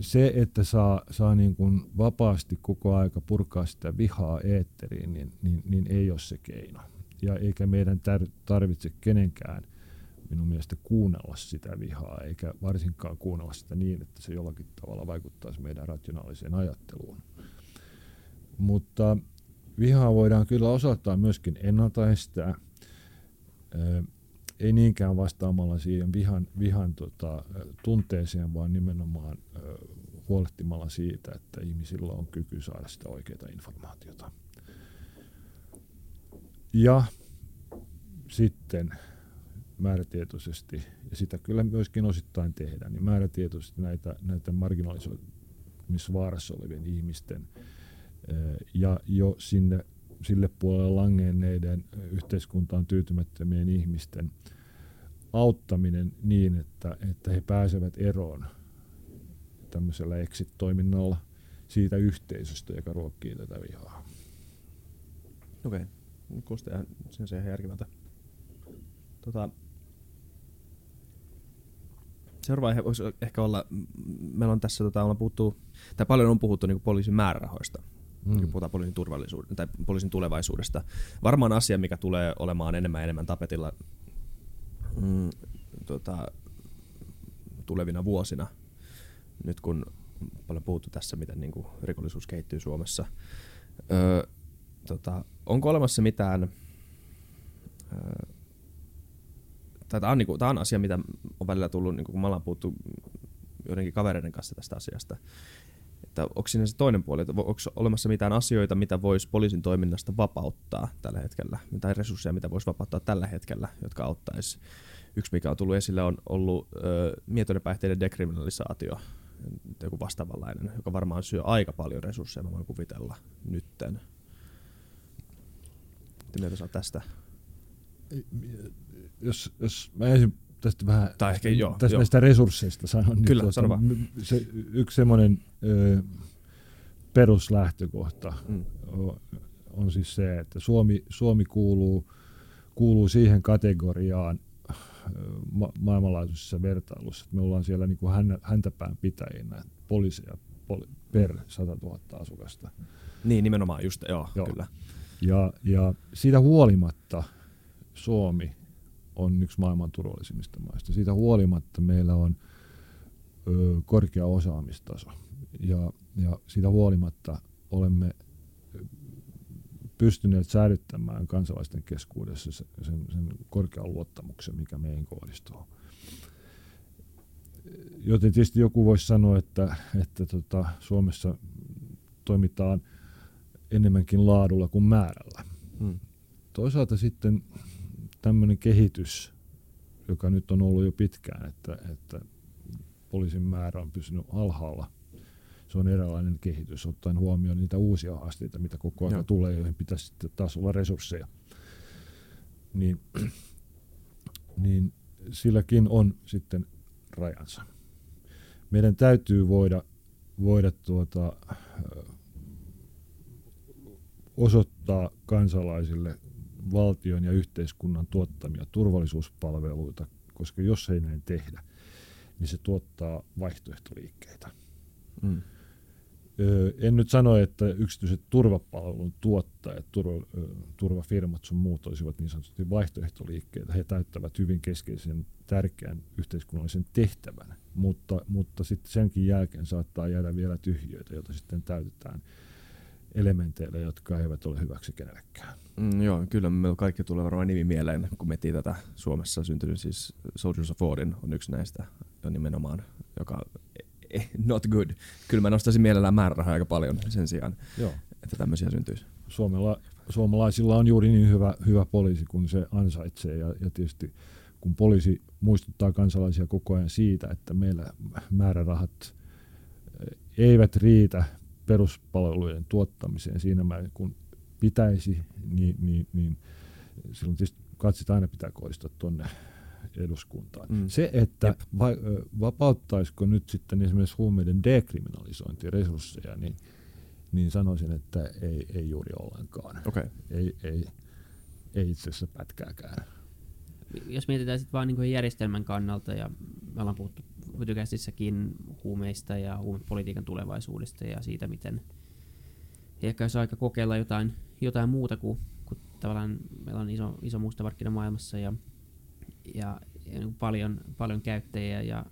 Se, että saa, saa niin kuin vapaasti koko aika purkaa sitä vihaa eetteriin, niin, niin, niin ei ole se keino. Ja eikä meidän tarvitse kenenkään – minun mielestä kuunnella sitä vihaa, eikä varsinkaan kuunnella sitä niin, että se jollakin tavalla vaikuttaisi meidän rationaaliseen ajatteluun. Mutta vihaa voidaan kyllä osoittaa myöskin ennaltaestää, ei niinkään vastaamalla siihen vihan, vihan tota, tunteeseen, vaan nimenomaan huolehtimalla siitä, että ihmisillä on kyky saada sitä oikeaa informaatiota. Ja sitten määrätietoisesti, ja sitä kyllä myöskin osittain tehdään, niin määrätietoisesti näitä, näitä marginalisoimisvaarassa olevien ihmisten ja jo sinne, sille puolelle langenneiden yhteiskuntaan tyytymättömien ihmisten auttaminen niin, että, että he pääsevät eroon tämmöisellä exit-toiminnalla siitä yhteisöstä, joka ruokkii tätä vihaa. Okei, okay. kuulostaa sen se ihan järkevältä. Tota, seuraava aihe voisi ehkä olla, meillä on tässä, tota, ollaan puhuttu, tai paljon on puhuttu niin poliisin määrärahoista, mm. kun puhutaan poliisin, turvallisuudesta, tai poliisin tulevaisuudesta. Varmaan asia, mikä tulee olemaan enemmän ja enemmän tapetilla mm, tota, tulevina vuosina, nyt kun paljon puhuttu tässä, miten niin kuin, rikollisuus kehittyy Suomessa. Öö, tota, onko olemassa mitään, öö, tämä on, niinku, tää on asia, mitä on välillä tullut, niinku, kun me ollaan puhuttu joidenkin kavereiden kanssa tästä asiasta, että onko siinä se toinen puoli, että onko olemassa mitään asioita, mitä voisi poliisin toiminnasta vapauttaa tällä hetkellä, tai resursseja, mitä voisi vapauttaa tällä hetkellä, jotka auttaisi. Yksi, mikä on tullut esille, on ollut mietoinen päihteiden dekriminalisaatio, joku vastaavanlainen, joka varmaan syö aika paljon resursseja, mä voin kuvitella nytten. Mitä mieltä tästä? Jos, jos mä ensin tästä vähän tai ehkä, joo, tästä joo. näistä resursseista sanon. Kyllä, niin tuota, se, yksi semmoinen ö, peruslähtökohta mm. on, on siis se, että Suomi, Suomi kuuluu, kuuluu siihen kategoriaan ma- maailmanlaajuisessa vertailussa, että me ollaan siellä niin kuin häntäpään pitäjinä, poliiseja poli- per 100 000 asukasta. Niin, nimenomaan, just, joo, joo. kyllä. Ja, ja siitä huolimatta Suomi on yksi maailman turvallisimmista maista. Siitä huolimatta meillä on ö, korkea osaamistaso ja, ja siitä huolimatta olemme pystyneet säilyttämään kansalaisten keskuudessa sen, sen, korkean luottamuksen, mikä meihin kohdistuu. Joten tietysti joku voisi sanoa, että, että tota, Suomessa toimitaan enemmänkin laadulla kuin määrällä. Hmm. Toisaalta sitten tämmöinen kehitys, joka nyt on ollut jo pitkään, että, että poliisin määrä on pysynyt alhaalla. Se on eräänlainen kehitys, ottaen huomioon niitä uusia haasteita, mitä koko ajan tulee, joihin pitäisi sitten taas olla resursseja. Niin, niin silläkin on sitten rajansa. Meidän täytyy voida, voida tuota, osoittaa kansalaisille valtion ja yhteiskunnan tuottamia turvallisuuspalveluita, koska jos ei näin tehdä, niin se tuottaa vaihtoehtoliikkeitä. Mm. En nyt sano, että yksityiset turvapalvelun tuottajat, turva, turvafirmat sun muut olisivat niin sanotusti vaihtoehtoliikkeitä. He täyttävät hyvin keskeisen tärkeän yhteiskunnallisen tehtävän, mutta, mutta sitten senkin jälkeen saattaa jäädä vielä tyhjöitä, joita sitten täytetään elementeillä, jotka eivät ole hyväksi kenellekään. Mm, joo, kyllä meillä kaikki tulee varmaan nimi mieleen, kun miettii tätä Suomessa syntynyt, siis Soldiers of Odin on yksi näistä jo nimenomaan, joka eh, not good. Kyllä mä nostaisin mielellään määrärahaa aika paljon sen sijaan, joo. että tämmöisiä syntyisi. Suomella, suomalaisilla on juuri niin hyvä, hyvä poliisi kuin se ansaitsee ja, ja tietysti kun poliisi muistuttaa kansalaisia koko ajan siitä, että meillä määrärahat eh, eivät riitä peruspalvelujen tuottamiseen siinä määrin, kun pitäisi, niin, niin, niin silloin tietysti katsit aina pitää kohdistaa tuonne eduskuntaan. Mm. Se, että va, vapauttaisiko nyt sitten esimerkiksi huumeiden dekriminalisointiresursseja, niin, niin sanoisin, että ei, ei juuri ollenkaan. Okay. Ei, ei, ei itse asiassa pätkääkään. Jos mietitään sitten vaan niin järjestelmän kannalta, ja me ollaan puhuttu Vytykästissäkin huumeista ja huumepolitiikan tulevaisuudesta ja siitä, miten ehkä olisi aika kokeilla jotain, jotain muuta kuin, kuin tavallaan meillä on iso, iso mustamarkkina maailmassa ja, ja, ja niin paljon, paljon käyttäjiä ja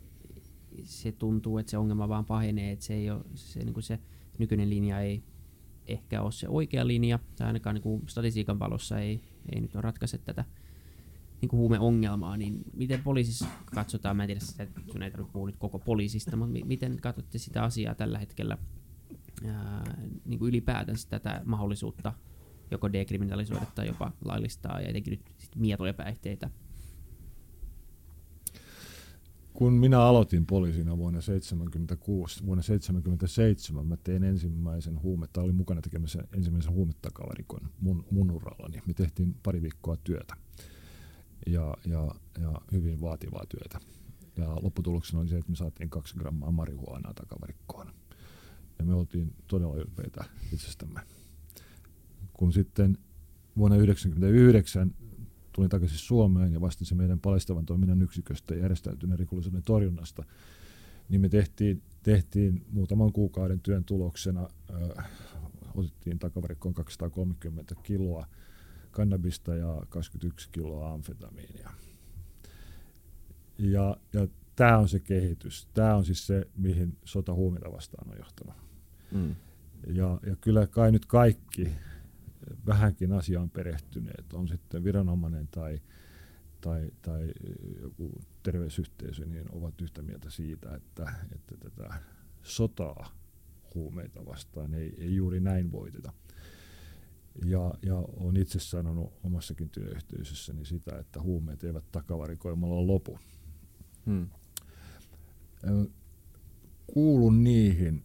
se tuntuu, että se ongelma vaan pahenee, että se, ei ole, se, niin kuin se nykyinen linja ei ehkä ole se oikea linja, tai ainakaan niin kuin statistiikan valossa ei, ei nyt ratkaise tätä niin kuin huumeongelmaa, niin miten poliisissa katsotaan, mä en tiedä sitä, että sun ei tarvitse puhua nyt koko poliisista, mutta miten katsotte sitä asiaa tällä hetkellä ää, niin kuin ylipäätänsä tätä mahdollisuutta joko dekriminalisoida tai jopa laillistaa ja etenkin nyt sit mietoja päihteitä? Kun minä aloitin poliisina vuonna 1976, vuonna 1977 mä tein ensimmäisen huumetta, olin mukana tekemässä ensimmäisen huumetakavarikon mun, mun urallani. Me tehtiin pari viikkoa työtä ja, ja, ja hyvin vaativaa työtä. Ja lopputuloksena oli se, että me saatiin kaksi grammaa marihuanaa takavarikkoon. Ja me oltiin todella ylpeitä itsestämme. Kun sitten vuonna 1999 tulin takaisin Suomeen ja vastasin meidän palestavan toiminnan yksiköstä ja järjestäytyneen rikollisuuden torjunnasta, niin me tehtiin, tehtiin muutaman kuukauden työn tuloksena, ö, otettiin takavarikkoon 230 kiloa kannabista ja 21 kiloa amfetamiinia. Ja, ja tämä on se kehitys. Tämä on siis se, mihin sota huumeita vastaan on johtanut. Mm. Ja, ja kyllä kai nyt kaikki vähänkin asiaan perehtyneet, on sitten viranomainen tai, tai, tai joku terveysyhteisö, niin ovat yhtä mieltä siitä, että, että tätä sotaa huumeita vastaan ei, ei juuri näin voiteta. Ja, ja olen itse sanonut omassakin työyhteisössäni sitä, että huumeet eivät takavarikoimalla lopu. Hmm. Kuulun niihin,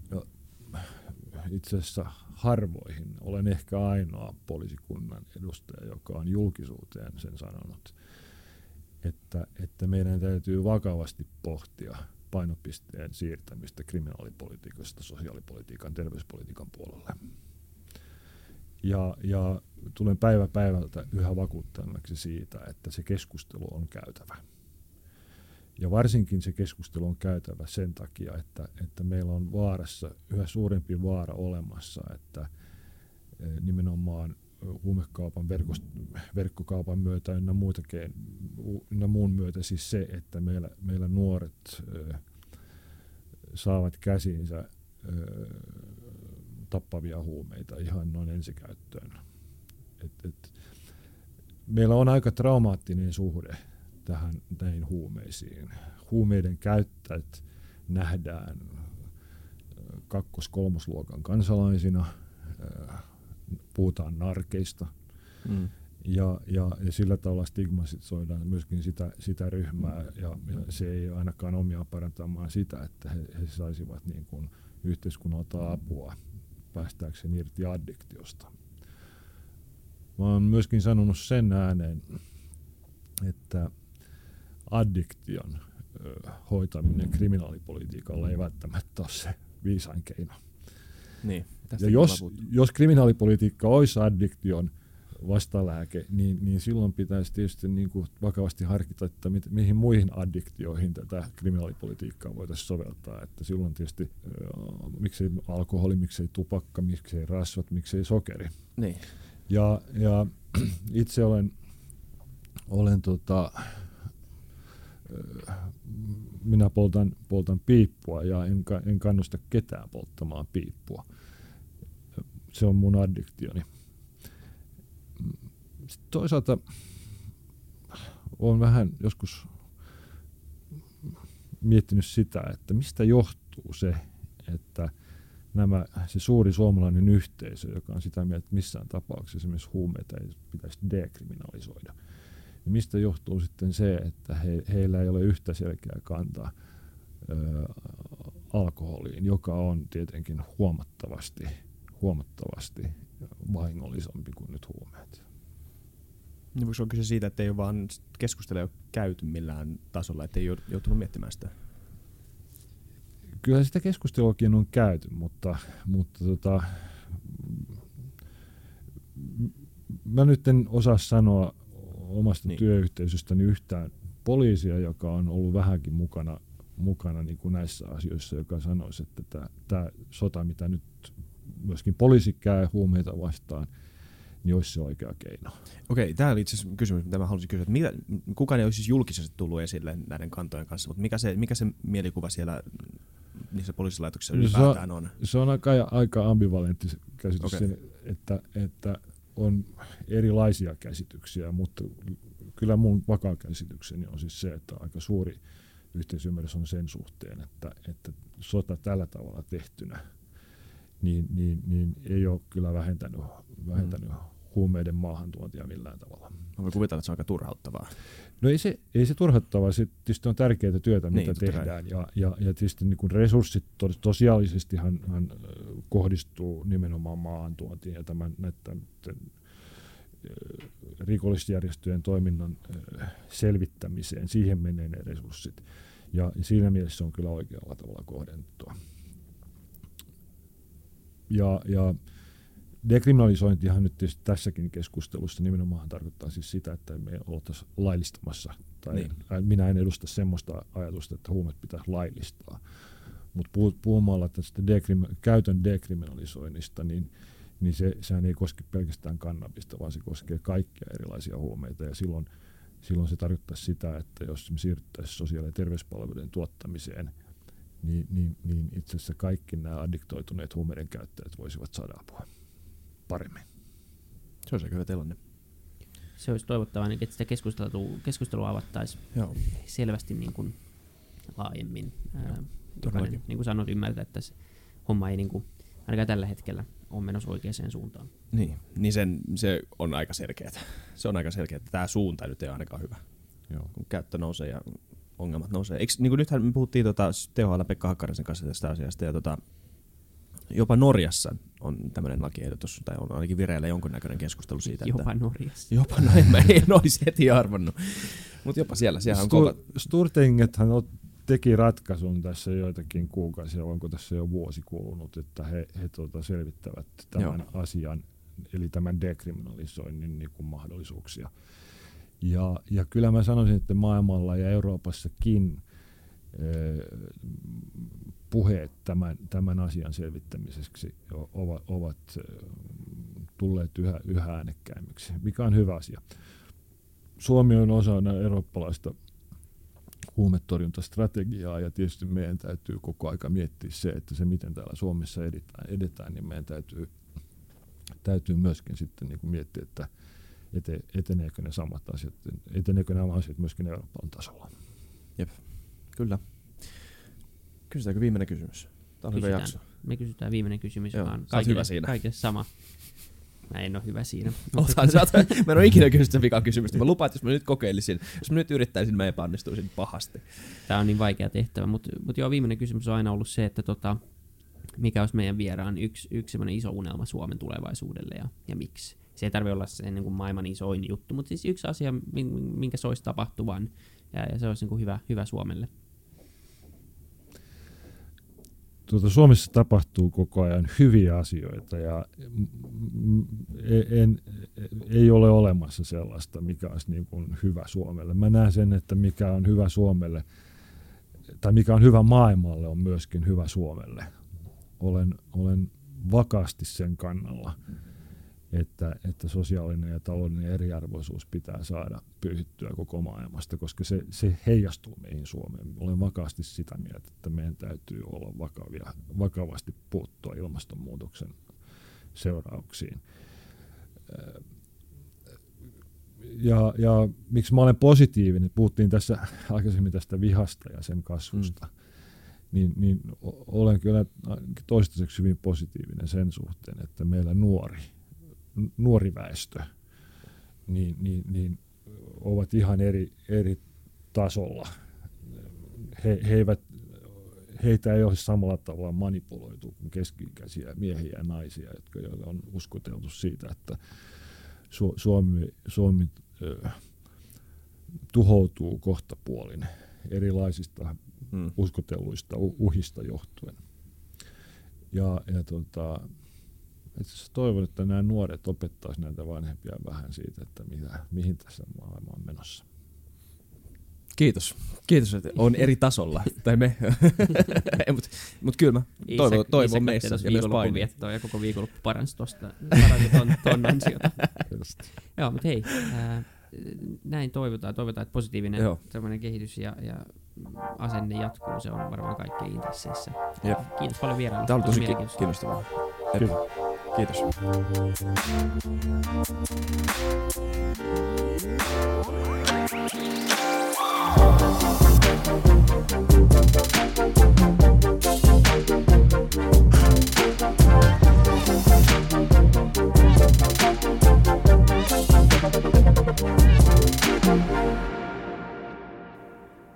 itse asiassa harvoihin, olen ehkä ainoa poliisikunnan edustaja, joka on julkisuuteen sen sanonut, että, että meidän täytyy vakavasti pohtia painopisteen siirtämistä kriminaalipolitiikasta sosiaalipolitiikan, terveyspolitiikan puolelle. Ja, ja tulen päivä päivältä yhä vakuuttavaksi siitä, että se keskustelu on käytävä. Ja varsinkin se keskustelu on käytävä sen takia, että, että meillä on vaarassa yhä suurempi vaara olemassa, että e, nimenomaan huumekaupan verkost, verkkokaupan myötä ynnä, muitakin, ynnä muun myötä siis se, että meillä, meillä nuoret ö, saavat käsiinsä ö, tappavia huumeita ihan noin ensikäyttöön. Et, et, meillä on aika traumaattinen suhde tähän näihin huumeisiin. Huumeiden käyttäjät nähdään kakkos-kolmosluokan kansalaisina, puhutaan narkeista, mm. ja, ja, ja sillä tavalla stigmatisoidaan myöskin sitä, sitä ryhmää, ja, ja se ei ainakaan omia parantamaan sitä, että he, he saisivat niin kuin yhteiskunnalta apua päästääkseen irti addiktiosta. Mä oon myöskin sanonut sen ääneen, että addiktion hoitaminen kriminaalipolitiikalla ei välttämättä ole se viisain keino. Niin, ja jos, jos kriminaalipolitiikka olisi addiktion vastalääke, niin, niin silloin pitäisi tietysti niin kuin vakavasti harkita, että mit, mihin muihin addiktioihin tätä kriminaalipolitiikkaa voitaisiin soveltaa. Että silloin tietysti äh, miksei alkoholi, miksei tupakka, miksei rasvat, miksei sokeri. Niin. Ja, ja itse olen, olen tota, minä poltan, poltan piippua ja en, en kannusta ketään polttamaan piippua. Se on mun addiktioni. Sitten toisaalta olen vähän joskus miettinyt sitä, että mistä johtuu se, että nämä, se suuri suomalainen yhteisö, joka on sitä mieltä, että missään tapauksessa esimerkiksi huumeita ei pitäisi dekriminalisoida – niin mistä johtuu sitten se, että he, heillä ei ole yhtä selkeää kantaa ö, alkoholiin, joka on tietenkin huomattavasti, huomattavasti vahingollisempi kuin nyt huumeet. Niin voiko olla kyse siitä, että ei ole vaan keskustelua käyty millään tasolla, että ei ole joutunut miettimään sitä? Kyllä sitä keskusteluakin on käyty, mutta, mutta tota, mä nyt en osaa sanoa omasta niin. työyhteisöstäni yhtään poliisia, joka on ollut vähänkin mukana, mukana niin kuin näissä asioissa, joka sanoisi, että tämä, tämä sota, mitä nyt myöskin poliisi käy huumeita vastaan, niin olisi se oikea keino. Okei, tämä oli itse asiassa kysymys, mitä mä haluaisin kysyä. Että mitä, kukaan ei olisi siis julkisesti tullut esille näiden kantojen kanssa, mutta mikä se, mikä se mielikuva siellä niissä poliisilaitoksissa ylipäätään on? Se on aika, aika ambivalentti käsitys, okay. että, että on erilaisia käsityksiä, mutta kyllä mun vakaa käsitykseni on siis se, että aika suuri yhteisymmärrys on sen suhteen, että, että sota tällä tavalla tehtynä niin, niin, niin ei ole kyllä vähentänyt, vähentänyt mm. huumeiden maahantuontia millään tavalla. Mä kuvitella, että se on aika turhauttavaa. No ei se, ei se turhauttavaa, se tietysti on tärkeää työtä, niin, mitä tehdään. Ja, ja, ja tietysti niin kuin resurssit tos, tosiaalisesti kohdistuu nimenomaan maahantuontiin ja tämän, näiden rikollisjärjestöjen toiminnan selvittämiseen, siihen menee ne resurssit. Ja siinä mielessä se on kyllä oikealla tavalla kohdennettua. Ja, ja dekriminalisointihan nyt tietysti tässäkin keskustelussa nimenomaan tarkoittaa siis sitä, että me oltaisiin laillistamassa. Tai niin. minä en edusta semmoista ajatusta, että huumet pitäisi laillistaa. Mutta puhumalla tästä dekrim- käytön dekriminalisoinnista, niin, niin se, sehän ei koske pelkästään kannabista, vaan se koskee kaikkia erilaisia huumeita. Ja silloin, silloin se tarkoittaa sitä, että jos me siirryttäisiin sosiaali- ja terveyspalveluiden tuottamiseen, niin, niin, niin itse asiassa kaikki nämä addiktoituneet huumeiden käyttäjät voisivat saada apua paremmin. Se olisi hyvä tilanne. Se olisi toivottavaa, että sitä keskustelua, keskustelua avattaisiin selvästi niin kuin laajemmin. Joo, jokainen, niin kuin sanoit, ymmärtää, että se homma ei niin kuin, ainakaan tällä hetkellä ole menossa oikeaan suuntaan. Niin, niin sen, se on aika selkeää. Se on aika selkeää, että tämä suunta nyt ei ole ainakaan hyvä. Joo. Kun käyttö nousee ja ongelmat nousee. Eikö, niin kuin nythän me puhuttiin tota, THL Pekka Hakkaraisen kanssa tästä asiasta, ja tota, jopa Norjassa on tämmöinen lakiehdotus, tai on ainakin vireillä jonkunnäköinen keskustelu siitä. Jopa että, Norjassa. Jopa, no en, mä en olisi heti arvannut. Mutta jopa siellä, siellä on kova. Sturtingethan teki ratkaisun tässä joitakin kuukausia, onko tässä jo vuosi kulunut, että he, he tuota selvittävät tämän Joo. asian, eli tämän dekriminalisoinnin niin kuin mahdollisuuksia. Ja, ja kyllä mä sanoisin, että maailmalla ja Euroopassakin puheet tämän, tämän asian selvittämiseksi ovat, ovat tulleet yhä, yhä äänekkäimmiksi, mikä on hyvä asia. Suomi on osana eurooppalaista huumetorjuntastrategiaa ja tietysti meidän täytyy koko aika miettiä se, että se miten täällä Suomessa edetään, edetään niin meidän täytyy, täytyy myöskin sitten niin kuin miettiä, että ete, eteneekö ne samat asiat, eteneekö nämä asiat myöskin Euroopan tasolla. Jep, kyllä. Kysytäänkö viimeinen kysymys? Tämä on Kysytään. hyvä jakso. Me kysytään viimeinen kysymys, Joo, vaan kaikille, hyvä siinä. kaikille sama. Mä en ole hyvä siinä. Otan, sä oot, mä en ole ikinä kysynyt sen vikan kysymystä. Mä lupaan, että jos mä nyt kokeilisin, jos mä nyt yrittäisin, mä epäonnistuisin pahasti. Tämä on niin vaikea tehtävä, mutta mut joo, viimeinen kysymys on aina ollut se, että tota, mikä olisi meidän vieraan yksi, yksi iso unelma Suomen tulevaisuudelle ja, ja miksi. Se ei tarvitse olla se niin kuin maailman isoin juttu, mutta siis yksi asia, minkä se olisi tapahtuvan ja, ja se olisi niin kuin hyvä, hyvä Suomelle. tuota, Suomessa tapahtuu koko ajan hyviä asioita ja en, ei ole olemassa sellaista, mikä olisi niin kuin hyvä Suomelle. Mä näen sen, että mikä on hyvä Suomelle tai mikä on hyvä maailmalle on myöskin hyvä Suomelle. Olen, olen vakaasti sen kannalla. Mm että, että sosiaalinen ja taloudellinen eriarvoisuus pitää saada pyyhittyä koko maailmasta, koska se, se heijastuu meihin Suomeen. Olen vakaasti sitä mieltä, että meidän täytyy olla vakavia, vakavasti puuttua ilmastonmuutoksen seurauksiin. Ja, ja miksi mä olen positiivinen, puhuttiin tässä aikaisemmin tästä vihasta ja sen kasvusta, mm. niin, niin olen kyllä toistaiseksi hyvin positiivinen sen suhteen, että meillä nuori nuori väestö, niin, niin, niin ovat ihan eri, eri tasolla. He, he eivät, heitä ei ole samalla tavalla manipuloitu kuin keski-ikäisiä miehiä ja naisia, jotka on uskoteltu siitä, että Suomi, Suomi tuhoutuu kohtapuolin erilaisista hmm. uskotelluista uhista johtuen. Ja, ja tota, itse toivon, että nämä nuoret opettaisivat näitä vanhempia vähän siitä, että mitä, mihin tässä maailma on menossa. Kiitos. Kiitos, että on eri tasolla. tai me. Mutta mut kyllä mä toivon, toivon meissä ja myös paini. ja koko viikonloppu paransi tuosta paransi ton, ton ansiota. Joo, mutta hei, ää, näin toivotaan. Toivotaan, että positiivinen kehitys ja, ja asenne jatkuu. Se on varmaan kaikkein intresseissä. Jep. Kiitos paljon vierailusta. Tämä oli tosi kiinnostavaa. Kiitos. Kiitos.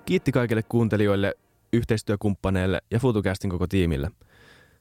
Kiitti kaikille kuuntelijoille, yhteistyökumppaneille ja FutuCastin koko tiimille –